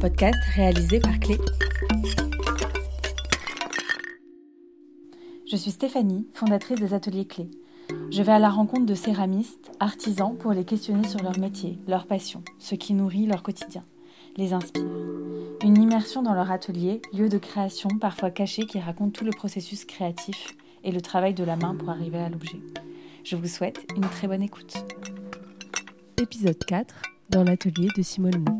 podcast réalisé par Clé. Je suis Stéphanie, fondatrice des ateliers Clé. Je vais à la rencontre de céramistes, artisans pour les questionner sur leur métier, leur passion, ce qui nourrit leur quotidien, les inspire. Une immersion dans leur atelier, lieu de création parfois caché qui raconte tout le processus créatif et le travail de la main pour arriver à l'objet. Je vous souhaite une très bonne écoute. Épisode 4 dans l'atelier de Simone Mou.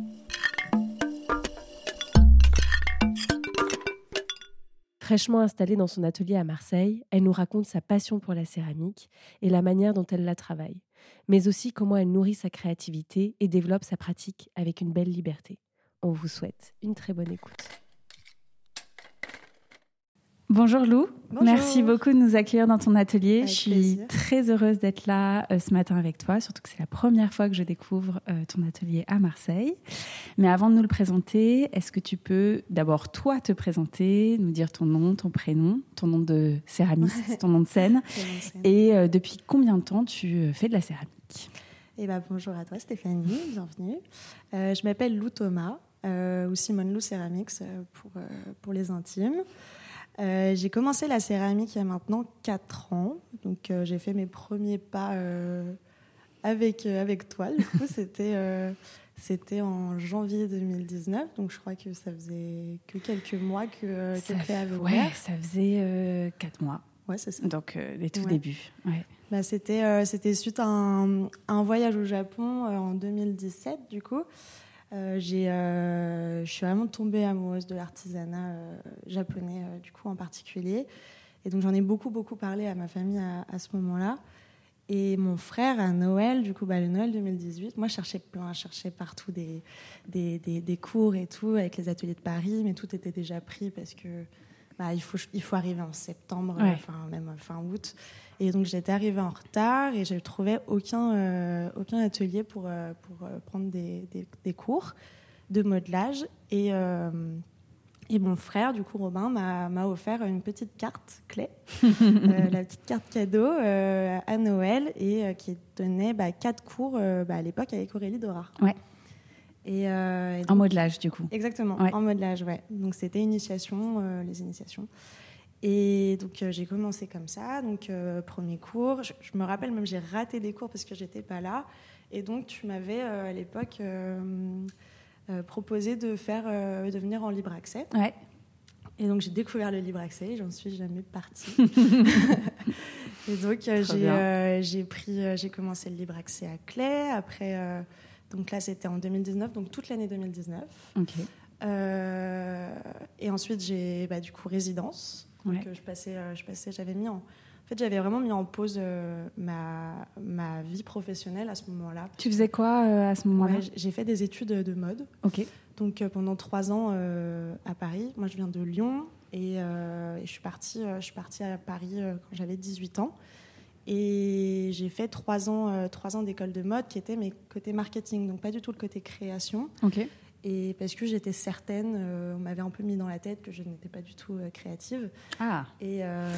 Fraîchement installée dans son atelier à Marseille, elle nous raconte sa passion pour la céramique et la manière dont elle la travaille, mais aussi comment elle nourrit sa créativité et développe sa pratique avec une belle liberté. On vous souhaite une très bonne écoute. Bonjour Lou, merci beaucoup de nous accueillir dans ton atelier. je suis très heureuse d'être là euh, ce matin avec toi, surtout que c'est la première fois que je découvre euh, ton atelier à Marseille. Mais avant de nous le présenter, est-ce que tu peux d'abord toi te présenter, nous dire ton nom, ton prénom, ton nom de céramiste, ton nom de scène, et euh, depuis combien de temps tu fais de la céramique? Eh ben, Bonjour à toi Stéphanie, bienvenue. je m'appelle Lou Thomas, ou Simone Lou Céramics pour, pour les intimes. Euh, j'ai commencé la céramique il y a maintenant 4 ans. Donc, euh, j'ai fait mes premiers pas euh, avec, avec toi. Du coup, c'était, c'était en janvier 2019. Donc, je crois que ça faisait que quelques mois que, ça, que avait Ouais, ça faisait 4 mois. Ouais, c'est ça. Donc, les tout débuts. Ouais. Bah, c'était, c'était suite à un, un, voyage au Japon en 2017, du coup. Euh, euh, je suis vraiment tombée amoureuse de l'artisanat euh, japonais, du coup en particulier. Et donc j'en ai beaucoup, beaucoup parlé à ma famille à, ce moment-là. Et mon frère, à Noël, du coup, bah, le Noël 2018, moi, je cherchais plein, je cherchais partout des, des, des, cours et tout, avec les ateliers de Paris, mais tout était déjà pris parce que bah, il, faut, il faut arriver en septembre, enfin, même fin août. Et donc j'étais arrivée en retard et je ne trouvais aucun, euh, aucun atelier pour, euh, pour euh, prendre des, des, cours de modelage. Et, et mon frère, du coup Robin, m'a offert une petite carte clé, la petite carte cadeau à Noël et qui donnait bah, quatre cours bah, à l'époque avec Aurélie Dora. Ouais. Et, en modelage, du coup. Exactement, en modelage, ouais. Donc c'était initiation, les initiations. Et donc euh, j'ai commencé comme ça. Donc euh, premier cours, je, me rappelle même j'ai raté des cours parce que j'étais pas là. Et donc tu m'avais euh, à l'époque proposé de faire de venir en libre accès. Ouais. Et donc j'ai découvert le libre accès. J'en suis jamais partie. et donc j'ai pris j'ai commencé le libre accès à Clé. Après donc là c'était en 2019 donc toute l'année 2019. Ok. et ensuite j'ai bah, du coup résidence. Donc euh, je passais, euh, je passais, j'avais mis en, en fait, j'avais vraiment mis en pause euh, ma, ma vie professionnelle à ce moment-là. Tu faisais quoi à ce moment-là J'ai fait des études de mode. Ok. Donc pendant trois ans à Paris. Moi, je viens de Lyon et, et je suis partie, je suis partie à Paris quand j'avais 18 ans. Et j'ai fait trois ans, trois ans d'école de mode qui était mes côtés marketing, donc pas du tout le côté création. Ok. Et parce que j'étais certaine, euh, on m'avait un peu mis dans la tête que je n'étais pas du tout euh, créative. Ah. Et, euh,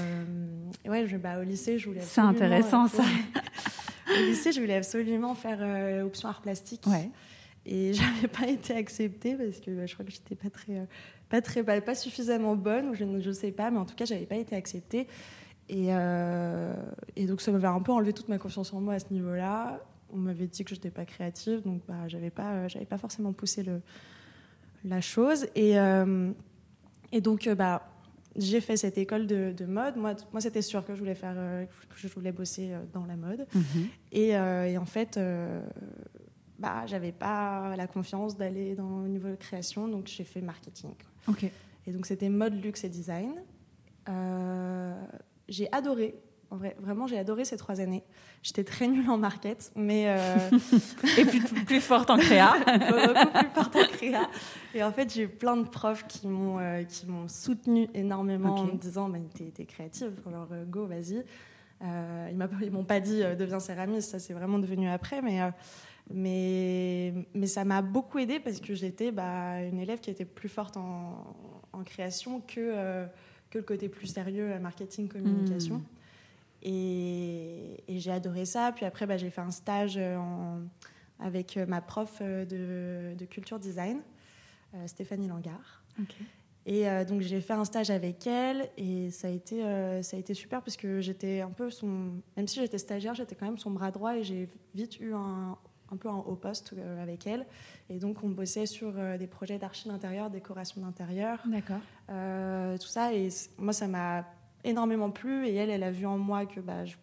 ouais, je, bah, au lycée, je voulais. C'est intéressant ça. au lycée, je voulais absolument faire option art plastique. Ouais. Et j'avais pas été acceptée parce que bah, je crois que j'étais pas très, pas très, pas, suffisamment bonne ou je ne sais pas, mais en tout cas, j'avais pas été acceptée. Et, et donc ça m'avait un peu enlevé toute ma confiance en moi à ce niveau-là on m'avait dit que je n'étais pas créative, donc bah, j'avais pas, euh, j'avais pas forcément poussé le, la chose. Et, euh, et donc, euh, bah, j'ai fait cette école de, mode. Moi, moi c'était sûr que je voulais faire, que je voulais bosser dans la mode. Mhm. Et, et, en fait, bah, j'avais pas la confiance d'aller dans le niveau de création, donc j'ai fait marketing. Ok. Et donc c'était mode, luxe et design. j'ai adoré vraiment, j'ai adoré ces trois années. J'étais très nulle en market, mais. Euh, et plus, plus, forte en créa. beaucoup plus forte en créa. Et en fait, j'ai eu plein de profs qui m'ont euh, m'ont soutenue énormément en me disant bah, T'es es créative, alors euh, go, vas-y. ils m'ont pas dit Deviens céramiste, ça c'est vraiment devenu après, mais. mais, mais ça m'a beaucoup aidé parce que j'étais bah, une élève qui était plus forte en, en création que, que le côté plus sérieux, marketing, communication. Hmm. Et, j'ai adoré ça. Puis après, bah, j'ai fait un stage euh, avec euh, ma prof euh, de, culture design. Stéphanie Langard. Et donc j'ai fait un stage avec elle et ça a été, ça a été super parce que j'étais un peu son... Même si j'étais stagiaire, j'étais quand même son bras droit et j'ai vite eu un, un peu en haut poste avec elle. Et donc on bossait sur des projets d'archi d'intérieur, décoration d'intérieur. D'accord. tout ça. Et moi ça m'a énormément plu et elle, elle a vu en moi que bah, je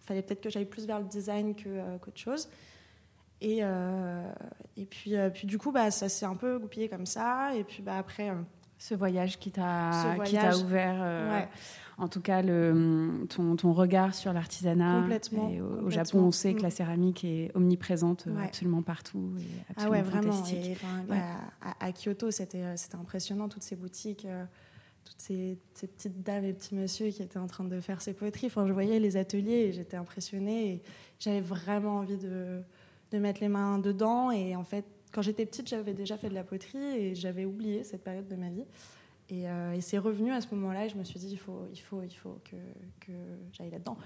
fallait peut-être que j'aille plus vers le design que, qu'autre chose. Et, euh, et puis, euh, puis du coup, bah, ça s'est un peu goupillé comme ça. Et puis bah, après. Euh, ce voyage qui t'a, qui t'a ouvert, en tout cas, le, ton, ton regard sur l'artisanat. Complètement. Et au, Japon, on sait que la mm. céramique est omniprésente absolument partout. Et absolument ah ouais, vraiment. Et, à, Kyoto, c'était, c'était impressionnant, toutes ces boutiques toutes ces, petites dames et petits messieurs qui étaient en train de faire ces poteries. Enfin, je voyais les ateliers et j'étais impressionnée. Et j'avais vraiment envie de, de, mettre les mains dedans. Et en fait, quand j'étais petite, j'avais déjà fait de la poterie et j'avais oublié cette période de ma vie. Et, euh, c'est revenu à ce moment-là et je me suis dit, il faut, il faut, il faut que, que j'aille là-dedans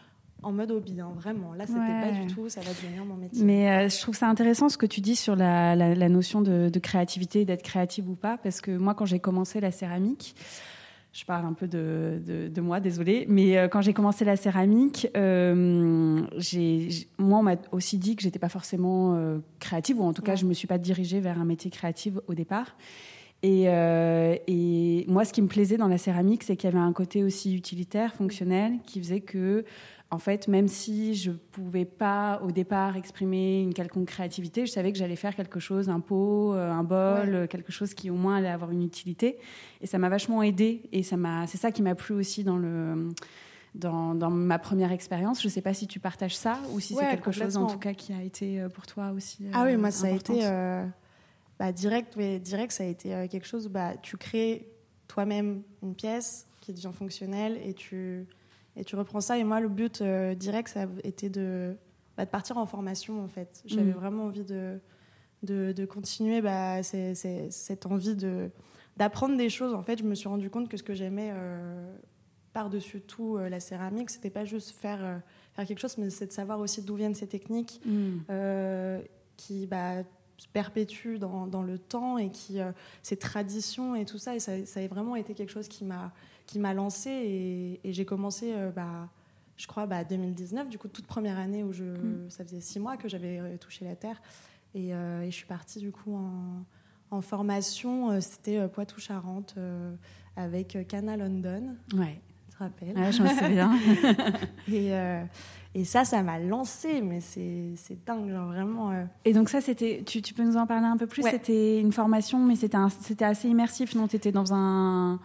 en mode hobby, hein, vraiment. Là, c'était pas du tout, ça va devenir mon métier. Mais euh, je trouve ça intéressant ce que tu dis sur la, la, notion de, de créativité, d'être créative ou pas, parce que moi, quand j'ai commencé la céramique, je parle un peu de, de, moi, désolée, mais euh, quand j'ai commencé la céramike, euh, moi, on m'a aussi dit que j'étais pas forcément euh, créative, ou en tout cas, je me suis pas dirigée vers un métier créatif au départ. Et, et, moi, ce qui me plaisait dans la céramique, c'est qu'il y avait un côté aussi utilitaire, fonctionnel, qui faisait que en fait, même si je pouvais pas au départ exprimer une quelconque créativité, je savais que j'allais faire quelque chose, un pot, euh, un bol, quelque chose qui au moins allait avoir une utilité. Et ça m'a vachement aidé. Et ça m'a, c'est ça qui m'a plu aussi dans le. Dans, dans ma première expérience, je ne sais pas si tu partages ça ou si c'est quelque chose en tout cas qui a été euh, pour toi aussi. ah oui, moi ça a été bah, direct, mais direct ça a été quelque chose. Bah, tu crées toi-même une pièce qui devient fonctionnelle et tu et tu reprends ça. Et moi, le but euh, direct, ça a été de, bah, de, partir en formation, en fait. J'avais mm. vraiment envie de, de, de continuer bah, cette envie de d'apprendre des choses. En fait, je me suis rendu compte que ce que j'aimais euh, par-dessus tout euh, la céramique, c'était pas juste faire, faire quelque chose, mais c'est de savoir aussi d'où viennent ces techniques mm. qui bah, se perpétuent dans, dans, le temps et qui ces traditions et tout ça. Et ça, ça a vraiment été quelque chose qui m'a qui m'a lancé et, j'ai commencé, euh, bah, je crois, bah, 2019, du coup, toute première année où je, mm. ça faisait six mois que j'avais euh, touché la terre. Euh, et, je suis partie du coup en, en formation, c'était Poitou-Charentes avec Cana London. Ouais. Te rappelles Ouais, je me souviens. et, et ça, ça m'a lancé, mais c'est dingue, genre vraiment. Euh. Et donc ça, c'était, tu, tu, peux nous en parler un peu plus? C'était une formation, mais c'était assez immersif, non? Tu étais dans un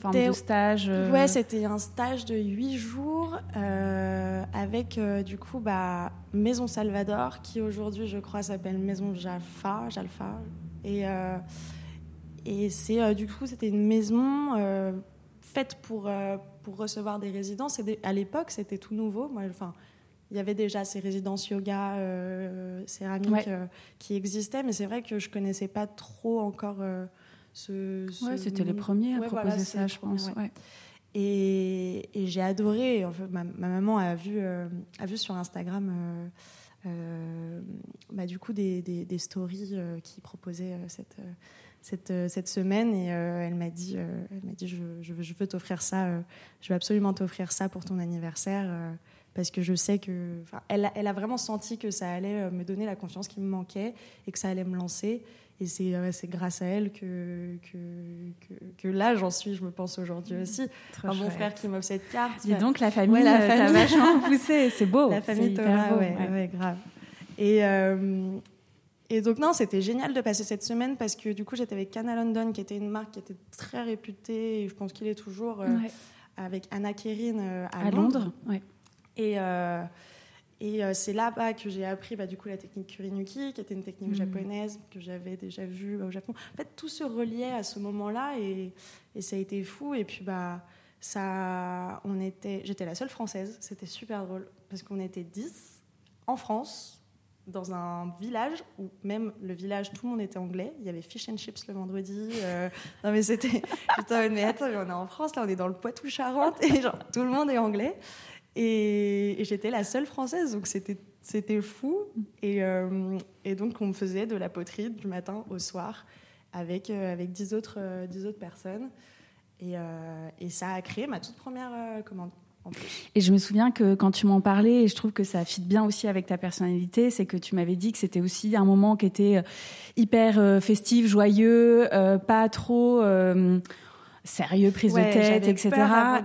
forme de stage euh... Ouais, c'était un stage de huit jours euh, avec euh, du coup bah, Maison Salvador, qui aujourd'hui, je crois, s'appelle Maison Jalfa, Jalfa. Et, et c'est du coup, c'était une maison faite pour, pour recevoir des résidents. à l'époque, c'était tout nouveau. Moi, enfin, il y avait déjà ces résidences yoga euh, céramiques euh, qui existaient, mais c'est vrai que je connaissais pas trop encore euh, ce, c'était les premiers à proposer ça, je pense. Et, j'ai adoré. En fait, ma, maman a vu, a vu sur Instagram. Bah, du coup des, des, stories qui proposaient cette, cette, cette, semaine et elle m'a dit, elle m'a dit je, je, je veux t'offrir ça, je veux absolument t'offrir ça pour ton anniversaire parce que je sais que. Elle, elle, a vraiment senti que ça allait euh, me donner la confiance qui me manquait et que ça allait me lancer. Et c'est grâce à elle que, que, que, là, j'en suis, je me pense aujourd'hui mmh. aussi. mon frère qui m'offre cette carte. Et donc, la famille, la euh, famille. vachement poussé, c'est beau. La famille Thomas, beau, ouais, ouais. grave. Et, euh, et donc, non, c'était génial de passer cette semaine parce que du coup, j'étais avec Cana London, qui était une marque qui était très réputée, et je pense qu'il est toujours, avec Anna Kerin à, Londres. Londres ouais. Et, euh, et euh, c'est là-bas que j'ai appris bah, du coup la technique Kurinuki, qui était une technique hmm. japonaise que j'avais déjà vue bah, au Japon. En fait, tout se reliait à ce moment-là et, et, ça a été fou. Et puis, bah, ça, on était, j'étais la seule française. C'était super drôle parce qu'on était 10 en France dans un village où même le village, tout le monde était anglais. Il y avait fish and chips le vendredi. Euh, non mais c'était, mais attends, on est en France là, on est dans le Poitou-Charentes et genre tout le monde est anglais. Et, j'étais la seule française, donc c'était c'était fou. Et, euh, et, donc on me faisait de la poterie du matin au soir avec, avec 10, autres, 10 autres personnes. Et, et, ça a créé ma toute première commande. Et je me souviens que quand tu m'en parlais, et je trouve que ça fit bien aussi avec ta personnalité, c'est que tu m'avais dit que c'était aussi un moment qui était hyper festif, joyeux, pas trop sérieux, prise de tête, etc.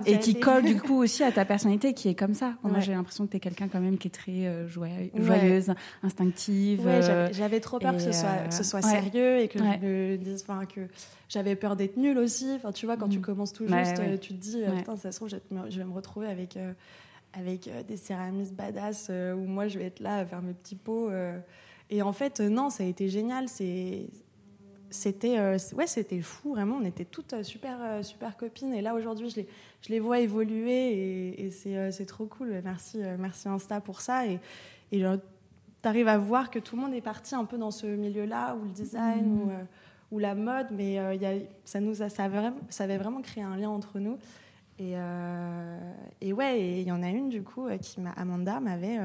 Et qui colle du coup aussi à ta personnalité qui est comme ça. Moi, j'ai l'impression que tu es quelqu'un quand même qui est très euh, joyeuse, instinctive. Euh, j'avais trop peur que ce soit, que ce soit sérieux et que je me dise, enfin, que j'avais peur d'être nulle aussi. Enfin, tu vois, quand tu mm. commences tout juste, euh, tu te dis, putain, ça se trouve, je vais me retrouver avec, avec des céramistes badass où moi, je vais être là à faire mes petits pots. Et en fait, non, ça a été génial. C'est c'était euh, ouais c'était fou vraiment on était toutes euh, super euh, super copines. Et là aujourd'hui je les je les vois évoluer et, c'est trop cool. Merci merci Insta pour ça. Et et tu arrives à voir que tout le monde est parti un peu dans ce milieu là ou le design mmh. ou, ou la mode. Mais il y a, ça nous a ça avait, vraiment, ça avait vraiment créé un lien entre nous. Et, et ouais il y en a une du coup qui Amanda m'avait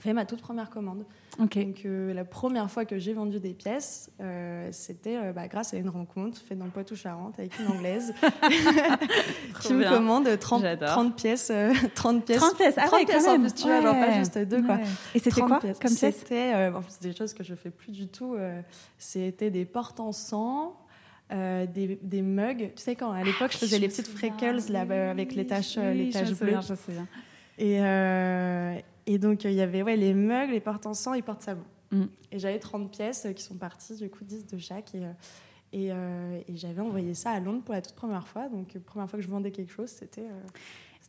fait ma toute première commande. Donc euh, la première fois que j'ai vendu des pièces, euh, c'était euh, bah, grâce à une rencontre faite dans le Poitou-Charentes avec une anglaise qui me commande 30, 30 pièces, 30 pièces, 30 pièces, ah 30 pièces en plus, tu vois, genre pas juste deux quoi. Et c'était quoi pièces. comme C'était des choses que je fais plus du tout. c'était des portes en sang. des, des, mugs. Tu sais, quand à l'époque, je faisais les petites freckles là, avec les taches, les taches bleues. Je bien. Et, et donc, il y avait ouais, les mugs, les porte-encens et porte-savon. Mm. Et j'avais 30 pièces qui sont parties, du coup, 10 de chaque. Et, euh, euh, et, j'avais envoyé ça à Londres pour la toute première fois. Donc, première fois que je vendais quelque chose, c'était. Euh,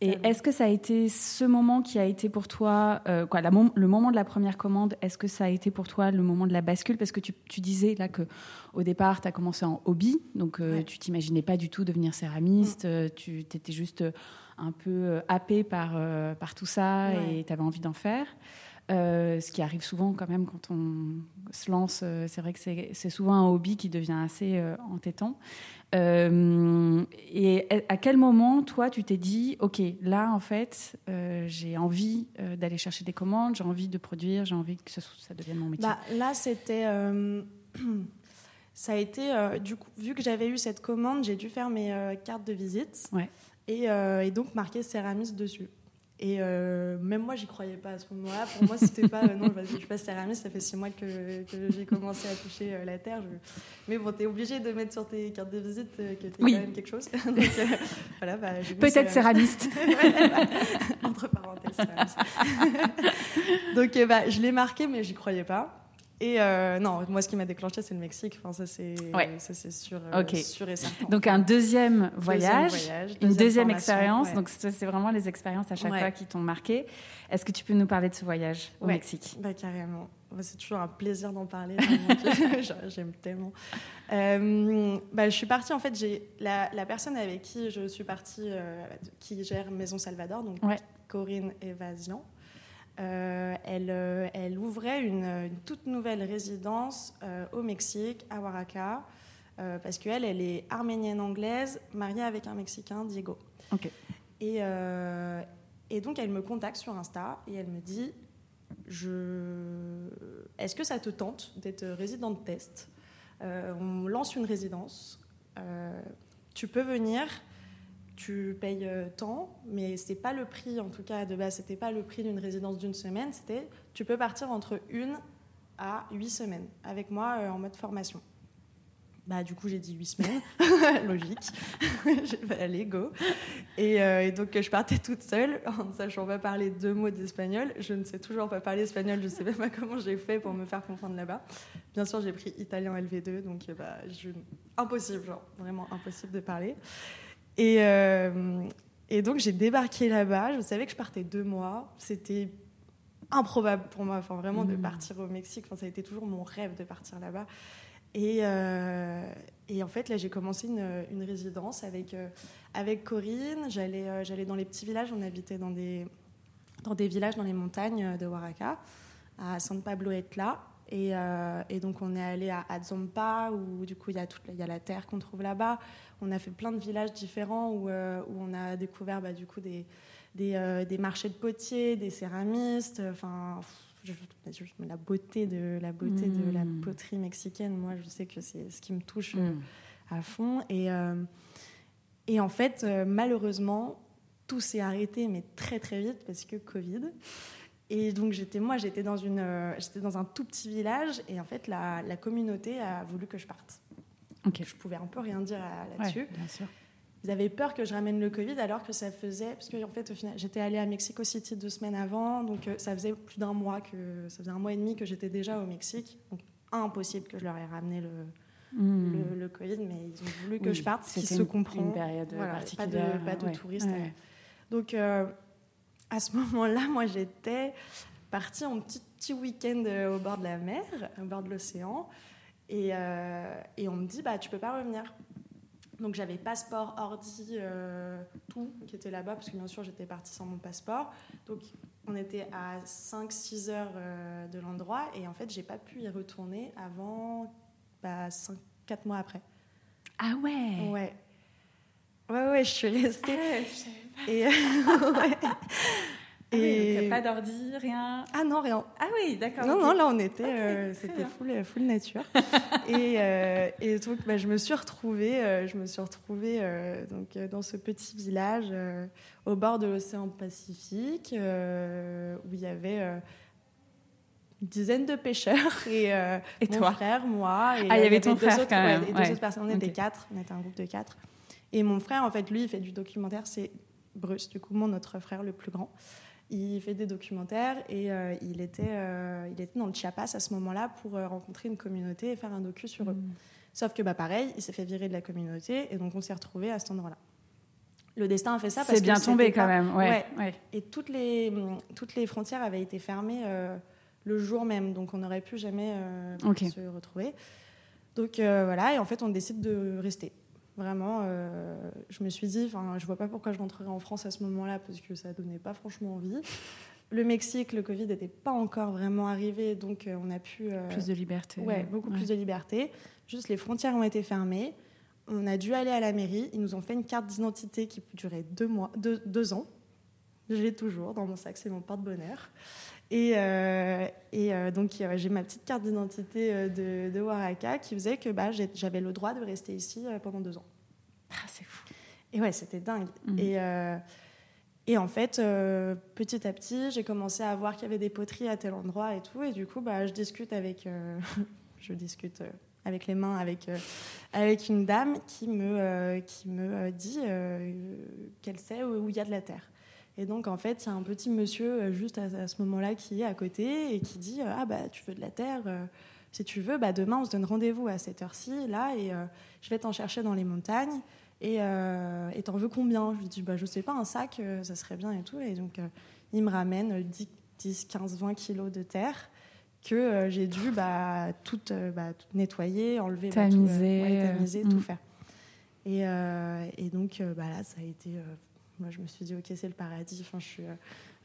et est-ce que ça a été ce moment qui a été pour toi, quoi, le moment de la première commande, est-ce que ça a été pour toi le moment de la bascule? Parce que tu, tu, disais là que au départ, tu as commencé en hobby, donc tu t'imaginais pas du tout devenir céramiste, mm. tu étais juste un peu euh, happé par, euh, par tout ça et tu avais envie d'en faire. Euh, ce qui arrive souvent quand même quand on se lance. c'est vrai que c'est souvent un hobby qui devient assez entêtant. et à quel moment, toi, tu t'es dit, OK, là, en fait, j'ai envie d'aller chercher des commandes, j'ai envie de produire, j'ai envie que ça, ça devienne mon métier? Bah, Là, c'était... ça a été, du coup, vu que j'avais eu cette commande, j'ai dû faire mes cartes de visite. Ouais. Euh, et, donc marqué céramiste dessus. Et euh, même moi, j'y croyais pas à ce moment-là. Pour moi, c'était pas euh, non, je suis pas céramiste. Ça fait six mois que, j'ai commencé à toucher la terre. Mais bon, tu es obligé de mettre sur tes cartes de visite que tu es quand même quelque chose. voilà, bah, Peut-être céramiste. Entre parenthèses, céramiste. donc, bah, je l'ai marqué, mais j'y croyais pas. Et euh, non, moi, ce qui m'a déclenché, c'est le Mexique. Enfin, ça, c'est sûr, euh, sûr, et certain. Donc, un deuxième voyage, une deuxième expérience. Donc, c'est vraiment les expériences à chaque fois qui t'ont marqué. Est-ce que tu peux nous parler de ce voyage au Mexique? Bah, Carrément. C'est toujours un plaisir d'en parler. J'aime tellement. Euh, bah, je suis partie, en fait, j'ai la, la, personne avec qui je suis partie, qui gère Maison Salvador, donc Corinne Evasion. Euh, elle, euh, elle, ouvrait une, toute nouvelle résidence euh, au Mexique, à Oaxaca, parce qu'elle, elle est arménienne-anglaise, mariée avec un Mexicain, Diego. Et, et, donc, elle me contacte sur Insta et elle me dit je... Est-ce que ça te tente d'être résidente test? On lance une résidence. tu peux venir tu payes euh, tant, mais c'est pas le prix, en tout cas de base, c'était pas le prix d'une résidence d'une semaine, c'était tu peux partir entre une à huit semaines avec moi euh, en mode formation. Bah, du coup, j'ai dit huit semaines, logique. j'ai allez, go. Et, euh, et, donc, je partais toute seule, en ne sachant pas parler deux mots d'espagnol. Je ne sais toujours pas parler espagnol, je ne sais même pas comment j'ai fait pour me faire comprendre là-bas. Bien sûr, j'ai pris italien LV2, donc bah, impossible, genre, vraiment impossible de parler. Et, euh, et donc j'ai débarqué là-bas. Je savais que je partais deux mois. C'était improbable pour moi, enfin vraiment de mmh. partir au Mexique. Enfin, ça a été toujours mon rêve de partir là-bas. Et, euh, et, en fait, là, j'ai commencé une, une, résidence avec, euh, avec Corinne. J'allais, j'allais dans les petits villages. On habitait dans des, dans des villages dans les montagnes de Oaxaca, à San Pablo Etla. Et, et donc, on est allé à Adzompa, où du coup, il y, a toute, il y a la terre qu'on trouve là-bas on a fait plein de villages différents où, euh, on a découvert bah, du coup des, euh, des, marchés de potiers, des céramistes. Enfin, la beauté de la beauté de la mm. poterie mexicaine. Moi, je sais que c'est ce qui me touche mm. à fond. Et et en fait, malheureusement, tout s'est arrêté, mais très très vite parce que Covid. Et donc j'étais moi, j'étais dans une, j'étais dans un tout petit village et en fait la, la communauté a voulu que je parte. Okay. Je pouvais un peu rien dire là-dessus. bien sûr. Ils avaient peur que je ramène le Covid alors que ça faisait parce que en fait au final j'étais allée à Mexico City deux semaines avant donc euh, ça faisait plus d'un mois que ça faisait un mois et demi que j'étais déjà au Mexique donc impossible que je leur ai ramené le, hmm. le, Covid mais ils ont voulu que je parte ce qui se comprend une période particulière pas de, pas de touristes donc euh, à ce moment-là moi j'étais partie en petit, petit week-end euh, au bord de la mer au bord de l'océan et, et on me dit bah tu peux pas revenir donc j'avais passeport, ordi, euh, tout qui était là-bas, parce que bien sûr j'étais partie sans mon passeport. Donc on était à 5-6 heures euh, de l'endroit, et en fait j'ai pas pu y retourner avant bah, 5, 4 mois après. Ah ouais Ouais. Ouais, ouais, je suis restée. Ah, et, ouais. Ah et... pas d'ordi, rien Ah non, rien. Ah oui, d'accord. Non, non, là on était, euh, c'était full, full nature. et, euh, et, donc bah, je me suis retrouvée, euh, je me suis retrouvée donc, dans ce petit village au bord de l'océan Pacifique où il y avait une dizaine de pêcheurs et, et mon toi frère, moi. Et, ah, il y avait ton frère autres, quand même. et deux autres personnes. On était quatre, on était un groupe de quatre. Et mon frère, en fait, lui, il fait du documentaire. C'est Bruce, du coup, mon autre frère le plus grand. Il fait des documentaires et euh, il, était, euh, il était dans le Chiapas à ce moment-là pour euh, rencontrer une communauté et faire un docu sur eux. Mm. Sauf que bah, pareil, il s'est fait virer de la communauté et donc on s'est retrouvés à cet endroit-là. Le destin a fait ça parce C'est bien tombé quand même. Ouais, Et toutes les, toutes les frontières avaient été fermées le jour même, donc on n'aurait pu jamais se retrouver. Donc voilà, et en fait on décide de rester. Vraiment, euh, je me suis dit, enfin, je vois pas pourquoi je rentrerais en France à ce moment-là parce que ça donnait pas franchement envie. Le Mexique, le Covid n'était pas encore vraiment arrivé, donc euh, on a pu euh, plus de liberté. Ouais, beaucoup plus de liberté. Juste les frontières ont été fermées. On a dû aller à la mairie. Ils nous ont fait une carte d'identité qui durait deux mois, deux, deux ans. J'ai toujours dans mon sac, c'est mon porte-bonheur. Et, et donc j'ai ma petite carte d'identité de, de Waraka qui faisait que bah, j'avais le droit de rester ici pendant deux ans. Ah, c'est fou. Et ouais, c'était dingue. Mhm. Et, euh, et en fait, euh, petit à petit, j'ai commencé à voir qu'il y avait des poteries à tel endroit et tout. Et du coup, bah, je discute avec, euh, je discute avec les mains avec, avec une dame qui me, qui me dit qu'elle sait où il y a de la terre. Et donc, en fait, il y a un petit monsieur juste à, ce moment-là qui est à côté et qui dit Ah, bah, tu veux de la terre Si tu veux, bah, demain, on se donne rendez-vous à cette heure-ci, là, et je vais t'en chercher dans les montagnes. Et euh, t'en veux combien? Je lui dis, bah, je sais pas, un sac, euh, ça serait bien et tout. Et donc, euh, il me ramène 10, 10, 15, 20 kilos de terre que euh, j'ai dû bah, tout, bah, tout, nettoyer, enlever, tamiser, bah, tout, ouais, tamiser tout faire. Et, et donc, bah, là, ça a été. Moi, je me suis dit, ok, c'est le paradis. Enfin, je suis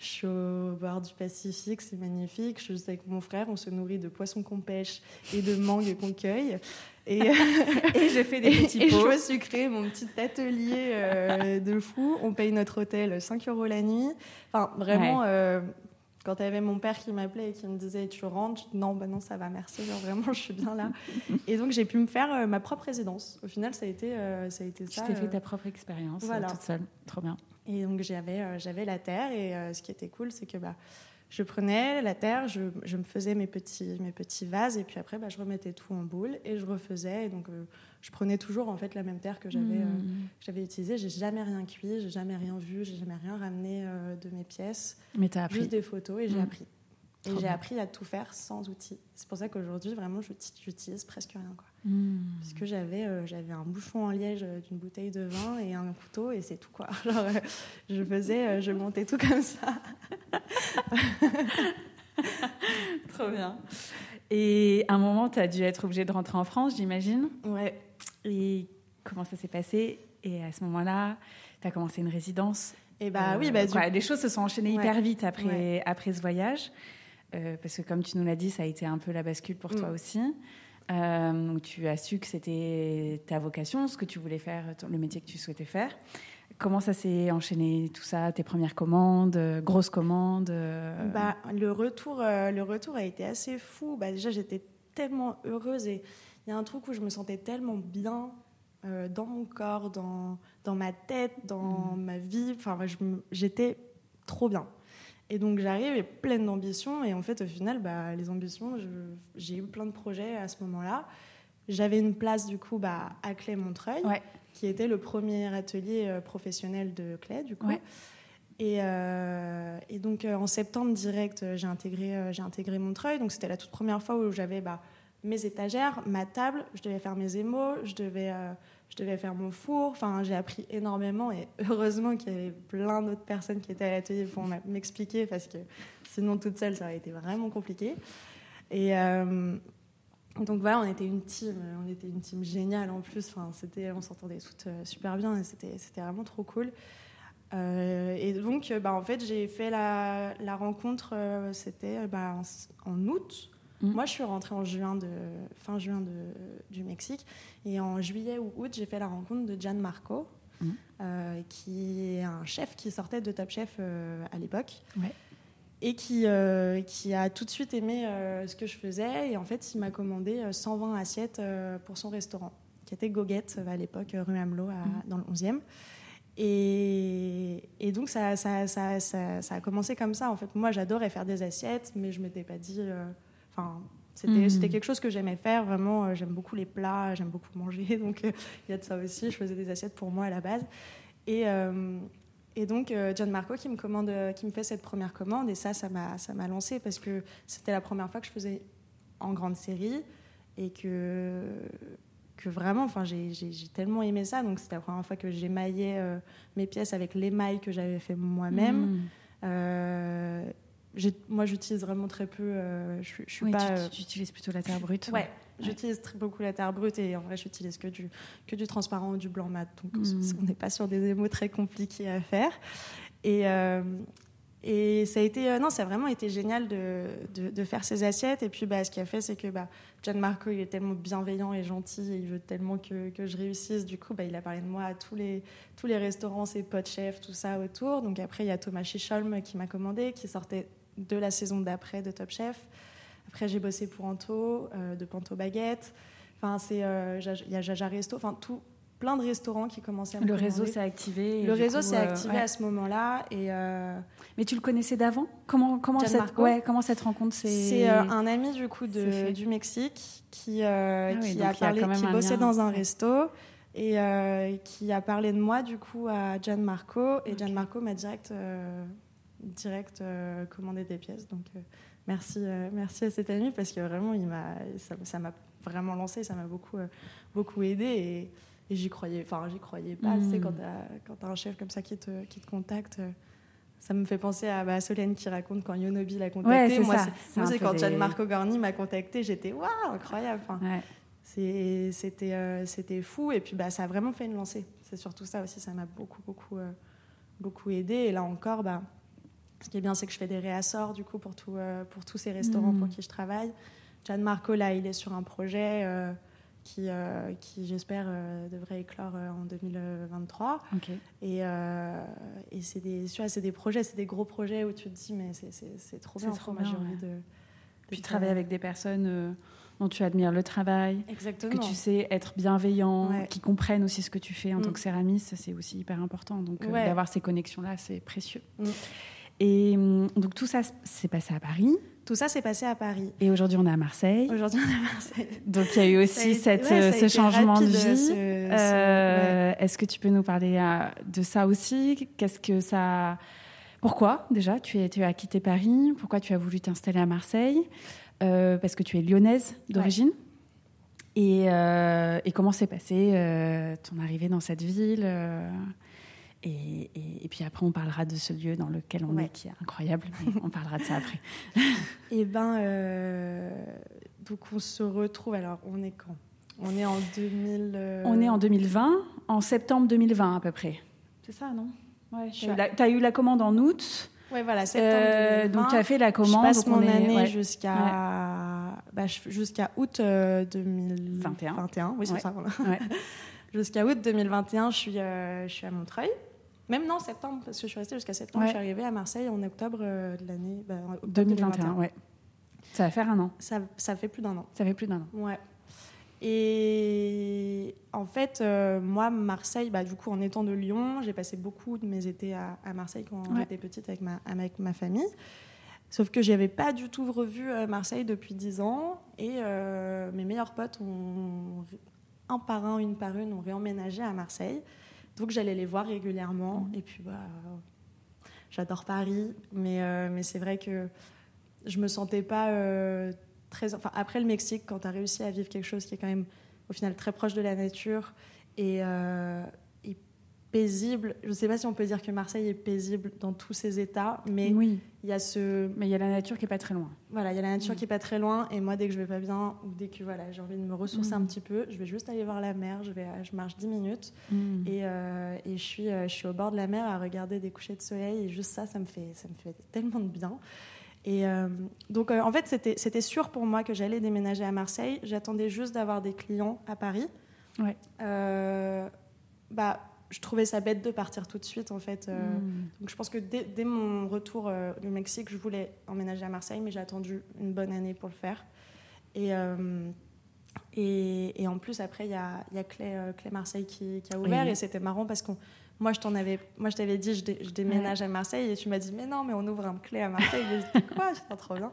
je suis au bord du Pacifique, c'est magnifique. Je suis avec mon frère, on se nourrit de poissons qu'on pêche et de mangues qu'on cueille. Et, et je fais des petits pots. Et je mon petit atelier euh, de fou. On paye notre hôtel 5 euros la nuit. Enfin, vraiment, euh, quand il y avait mon père qui m'appelait et qui me disait Tu rentres Non, bah non, ça va, merci. Genre, vraiment, je suis bien là. et donc, j'ai pu me faire euh, ma propre résidence. Au final, ça a été, ça. A été ça tu t'es fait ta propre expérience voilà. toute seule. Trop bien. Et donc j'avais euh, j'avais la terre et euh, ce qui était cool, c'est que bah, je prenais la terre, je, je, me faisais mes petits, mes petits vases et puis après bah, je remettais tout en boule et je refaisais. Et donc euh, je prenais toujours en fait la même terre que j'avais mmh. j'avais utilisée. J'ai jamais rien cuit, j'ai jamais rien vu, j'ai jamais rien ramené de mes pièces. Mais as appris. Juste des photos et j'ai mmh. appris. Et j'ai appris à tout faire sans outils. C'est pour ça qu'aujourd'hui, vraiment, j'utilise presque rien. Quoi. Mmh. Parce que j'avais, euh, j'avais un bouchon en liège euh, d'une bouteille de vin et un couteau, et c'est tout. Quoi. Genre, euh, je faisais, je montais tout comme ça. Trop bien. Et à un moment, tu as dû être obligée de rentrer en France, j'imagine? Ouais. Et comment ça s'est passé? Et à ce moment-là, tu as commencé une résidence? Et bah oui, bah, quoi, les choses se sont enchaînées hyper vite après, après ce voyage. Euh, parce que comme tu nous l'as dit, ça a été un peu la bascule pour toi mm. aussi. Euh, donc tu as su que c'était ta vocation, ce que tu voulais faire, le métier que tu souhaitais faire. Comment ça s'est enchaîné tout ça Tes premières commandes, euh, grosses commandes euh? Bah, le, retour, euh, le retour a été assez fou. Bah, déjà, j'étais tellement heureuse et il y a un truc où je me sentais tellement bien dans mon corps, dans, dans ma tête, dans mmh. ma vie. Enfin, j'étais trop bien. Et donc j'arrive pleine d'ambitions et en fait au final bah, les ambitions j'ai eu plein de projets à ce moment-là. J'avais une place du coup bah, à Clé Montreuil. Ouais qui était le premier atelier euh, professionnel de Clé, du coup. Et, euh, et, donc euh, en septembre direct, j'ai intégré, j'ai intégré Montreuil. Donc c'était la toute première fois où j'avais bah, mes étagères, ma table, je devais faire mes émaux, je devais, je devais faire mon four. Enfin, j'ai appris énormément et heureusement qu'il y avait plein d'autres personnes qui étaient à l'atelier pour m'expliquer parce que sinon toute seule, ça aurait été vraiment compliqué. Et, donc voilà, on était une team, on était une team géniale en plus. Enfin, c'était, on s'entendait toutes euh, super bien et c'était, c'était vraiment trop cool. Euh, et donc, bah, en fait, j'ai fait la, rencontre, euh, c'était bah, en, août. Mmh. Moi, je suis rentrée en juin de, fin juin de, du Mexique. Et en juillet ou août, j'ai fait la rencontre de Gianmarco, mmh. qui est un chef qui sortait de Top Chef à l'époque. Ouais et qui, euh, qui a tout de suite aimé euh, ce que je faisais. Et en fait, il m'a commandé 120 euh, assiettes pour son restaurant, qui était Goguette à l'époque, rue Hamelot, mmh. dans le 11e. Et, et donc, ça, ça, ça, ça, a commencé comme ça. En fait, moi, j'adorais faire des assiettes, mais je ne m'étais pas dit. Enfin. c'était, mmh. c'était quelque chose que j'aimais faire, vraiment. J'aime beaucoup les plats, j'aime beaucoup manger, donc il y a de ça aussi. Je faisais des assiettes pour moi à la base. Et, et donc, euh, John Marco qui me, commande, euh, qui me fait cette première commande, et ça, ça m'a, ça m'a lancé parce que c'était la première fois que je faisais en grande série et que, que vraiment, enfin, j'ai, tellement aimé ça. Donc, c'était la première fois que j'émaillais euh, mes pièces avec l'émail que j'avais fait moi-même. Mmh. Moi, j'utilise vraiment très peu. je, je suis oui, pas. Tu, utilises plutôt la terre brute. Ouais. J'utilise très beaucoup la terre brute et en vrai, j'utilise que du, que du transparent ou du blanc mat. Donc, mm. on n'est pas sur des émaux très compliqués à faire. Et, euh, et ça a été, euh, non, ça a vraiment été génial de, de, faire ces assiettes. Et puis, bah, ce qu'il a fait, c'est que bah, Gianmarco, il est tellement bienveillant et gentil, et il veut tellement que, que je réussisse. Du coup, bah, il a parlé de moi à tous les, tous les restaurants, ses potes chefs, tout ça autour. Donc après, il y a Thomas Chicholm qui m'a commandé, qui sortait de la saison d'après de Top Chef. Après, j'ai bossé pour Anto, euh, de Panto Baguette. Enfin, c'est, euh, il y a Jaja Resto. Enfin, tout, plein de restaurants qui commençaient à me Le réseau s'est activé. Le réseau s'est euh, activé à ce moment-là. Et Mais tu le connaissais d'avant? Comment, comment, cette, ouais, comment cette rencontre s'est... C'est un ami du coup de, du Mexique qui, ah qui a parlé, qui bossait dans un resto et qui a parlé de moi du coup à Gianmarco. Et Gianmarco m'a direct, direct commandé des pièces. Donc merci, euh, merci à cet ami parce que vraiment, il m'a, ça, m'a vraiment lancé, ça m'a beaucoup, euh, beaucoup aidé et, j'y croyais, enfin, j'y croyais pas. Tu sais, mm. quand tu as, un chef comme ça qui te, qui te contacte, euh, ça me fait penser à bah, Solène qui raconte quand Yonobi l'a contacté. moi, c'est quand Gianmarco Gorni m'a contacté, j'étais waouh, incroyable. C'était c'était fou et puis bah, ça a vraiment fait une lancée. C'est surtout ça aussi, ça m'a beaucoup, beaucoup, beaucoup aidé. Et là encore, bah, ce qui est bien, c'est que je fais des réassorts du coup pour, tout, euh, pour tous ces restaurants pour mm. qui je travaille. Gianmarco, là, il est sur un projet euh, qui, euh, qui j'espère, devrait éclore en 2023. Et, et c'est des, c'est des projets, c'est des gros projets où tu te dis, mais c'est trop bien. Trop bien envie de, Puis travailler avec des personnes dont tu admires le travail, Exactement. que tu sais être bienveillant, qui comprennent aussi ce que tu fais en tant mm. que céramiste, c'est aussi hyper important. Donc d'avoir ces connexions-là, c'est précieux. Mm. Et hum, donc tout ça s'est passé à Paris. Tout ça s'est passé à Paris. Et aujourd'hui, on est à Marseille. Aujourd'hui, on est à Marseille. Donc il y a eu aussi cette, ce changement de vie. Euh, est-ce que tu peux nous parler euh, de ça aussi? Qu'est-ce que ça Pourquoi déjà tu, es, tu as quitté Paris? Pourquoi tu as voulu t'installer à Marseille? Euh, Parce que tu es lyonnaise d'origine. Et, et, comment s'est passée ton arrivée dans cette ville et, et, puis après, on parlera de ce lieu dans lequel on est, qui est incroyable. on parlera de ça après. eh ben, euh, donc on se retrouve. Alors, on est quand? On est en 2000. Euh, on est en 2020, en septembre 2020 à peu près. C'est ça, non? Ouais. Tu as, eu la commande en août. Oui, voilà, septembre 2020. Euh, donc tu as fait la commande. Je passe mon année jusqu'à bah, jusqu'à août 2021. 21. Oui, c'est ça. jusqu'à août 2021, je suis, je suis à Montreuil. Même non, septembre, parce que je suis restée jusqu'à septembre. Ouais. Je suis arrivée à Marseille en octobre euh, de l'année. bah, en octobre 2021, ouais. Ça va faire un an. Ça, ça fait plus d'un an. Ça fait plus d'un an. Ouais. Et en fait, euh, moi, Marseille, bah, du coup, en étant de Lyon, j'ai passé beaucoup de mes étés à, à Marseille quand Ouais. j'étais petite avec ma, avec ma famille. Sauf que j'avais pas du tout revu euh, Marseille depuis 10 ans. Et euh, mes meilleurs potes, ont, un par un, une par une, ont réemménagé à Marseille. Donc j'allais les voir régulièrement. Et puis, bah, j'adore Paris. Mais, euh, mais c'est vrai que je me sentais pas euh, très. Enfin, après le Mexique, quand tu as réussi à vivre quelque chose qui est quand même, au final, très proche de la nature et, euh, et paisible. Je ne sais pas si on peut dire que Marseille est paisible dans tous ses états, mais Oui, il y a ce. mais il y a la nature qui est pas très loin. Voilà, il y a la nature Mm. qui est pas très loin. Et moi, dès que je vais pas bien ou dès que voilà, j'ai envie de me ressourcer Mm. un petit peu, je vais juste aller voir la mer. Je, vais, je marche 10 minutes Mm. et, euh, et je, suis, euh, je suis au bord de la mer à regarder des couchers de soleil. Et juste ça, ça me fait, ça me fait tellement de bien. Et euh, donc, euh, en fait, c'était c'était sûr pour moi que j'allais déménager à Marseille. J'attendais juste d'avoir des clients à Paris. Ouais. Bah, je trouvais ça bête de partir tout de suite, en fait. Euh, Mm. donc je pense que dès, dès mon retour euh, du Mexique, je voulais emménager à Marseille, mais j'ai attendu une bonne année pour le faire. Et, euh, et, et en plus, après, il y a, y a Clé, euh, Clé Marseille qui, qui a ouvert, Oui. et c'était marrant parce que moi, je t'en avais, moi, je t'avais dit, je, dé- je déménage à Marseille, et tu m'as dit, mais non, mais on ouvre un Clé à Marseille. Dit, quoi? J'étais trop bien.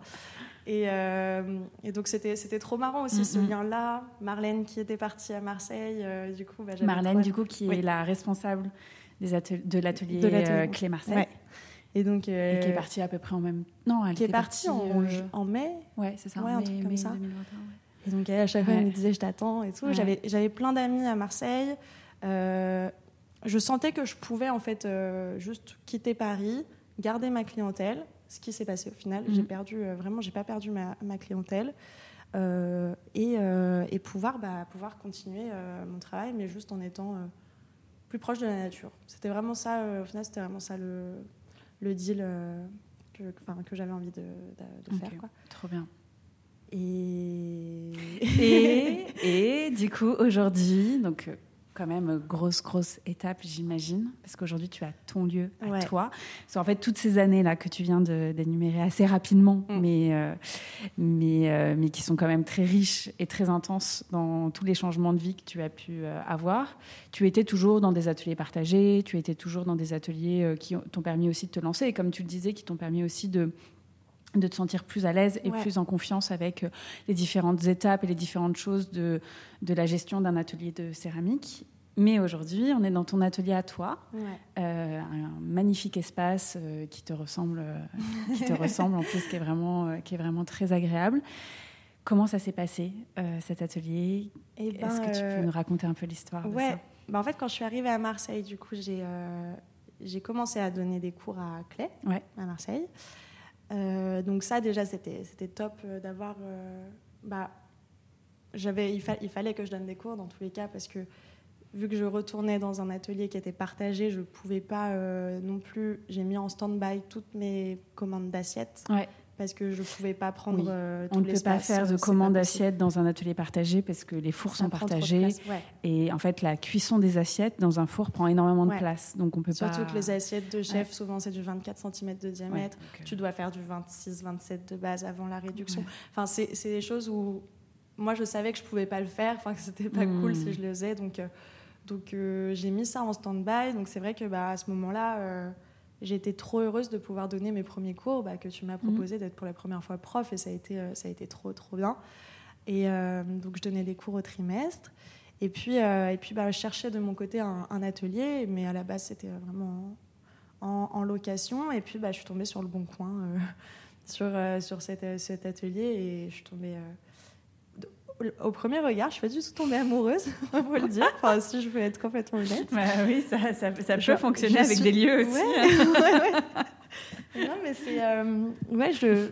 Et, euh, et donc c'était trop marrant aussi ce lien-là. Marlène qui était partie à Marseille, euh, du coup, bah, Marlène, du coup, qui Oui. est la responsable des de l'atelier euh, Clé Marseille. Ouais. Et donc Et qui est partie à peu près en même Non, elle qui est partie en, euh, en mai. Ouais, c'est ça. Ouais, un mai, truc comme mai ça. 2021, ouais. Et donc à chaque fois, elle me disait je t'attends et tout. Ouais. J'avais, j'avais plein d'amis à Marseille. Euh, je sentais que je pouvais en fait juste quitter Paris, garder ma clientèle. Ce qui s'est passé au final, Mhm. j'ai perdu euh, vraiment, j'ai pas perdu ma, ma clientèle Euh, et, euh, et pouvoir bah, pouvoir continuer euh, mon travail, mais juste en étant plus proche de la nature. C'était vraiment ça. au final, c'était vraiment ça le, le deal que, j'avais envie de, de- de Ok. faire. Quoi. Trop bien. Et... Et, et du coup, aujourd'hui, donc quand même euh, grosse, grosse étape, j'imagine, parce qu'aujourd'hui, tu as ton lieu à Ouais. toi. Parce qu'en fait, toutes ces années-là que tu viens d'énumérer assez rapidement, Mm. mais, euh, mais, euh, mais qui sont quand même très riches et très intenses dans tous les changements de vie que tu as pu euh, avoir, tu étais toujours dans des ateliers partagés, tu étais toujours dans des ateliers qui ont- t'ont permis aussi de te lancer, et comme tu le disais, qui t'ont permis aussi de de te sentir plus à l'aise et Ouais. plus en confiance avec euh, les différentes étapes et les différentes choses de, de la gestion d'un atelier de céramique. Mais aujourd'hui, on est dans ton atelier à toi, Ouais. euh, un magnifique espace euh, qui te ressemble, euh, qui te ressemble en plus, qui est vraiment, qui est vraiment très agréable. Comment ça s'est passé cet atelier? Et ben, Est-ce que tu peux nous raconter un peu l'histoire de Ouais. ça? Bah, en fait, quand je suis arrivée à Marseille, du coup, j'ai j'ai commencé à donner des cours à Clé, Ouais. à Marseille. Euh, donc ça, déjà, c'était top euh, d'avoir... euh, bah, j'avais, il, fa- il fallait que je donne des cours dans tous les cas parce que vu que je retournais dans un atelier qui était partagé, je pouvais pas non plus. J'ai mis en stand-by toutes mes commandes d'assiettes. Parce que je pouvais pas prendre Oui. euh, On ne peut pas faire euh, de c'est commande pas d'assiettes dans un atelier partagé parce que les fours sont partagés. place, ouais. Et en fait, la cuisson des assiettes dans un four prend énormément de place. Donc on peut Surtout pas. que les assiettes de chef, souvent c'est du 24 cm de diamètre. euh, Tu dois faire du 26, 27 de base avant la réduction. Enfin, c'est des choses où moi je savais que je pouvais pas le faire, enfin que c'était pas Mm. cool si je le faisais. Donc, euh, donc euh, j'ai mis ça en stand-by. Donc c'est vrai que bah, à ce moment-là, euh, j'étais trop heureuse de pouvoir donner mes premiers cours, bah, que tu m'as proposé d'être pour la première fois prof et ça a été, euh, ça a été trop trop bien. Et euh, donc je donnais des cours au trimestre. Et puis, euh, et puis bah, je cherchais de mon côté un, un atelier, mais à la base c'était vraiment en, en location. Et puis bah, je suis tombée sur le bon coin, euh, sur, sur cet, cet atelier, et je suis tombée. Au premier regard, je suis pas du tout tombée amoureuse, on peut le dire. Enfin, si je veux être complètement honnête. Bah oui, ça, ça, ça Je- peut fonctionner avec suis- des lieux aussi. hein. Ouais, ouais, ouais. Non, mais c'est. euh, ouais, je.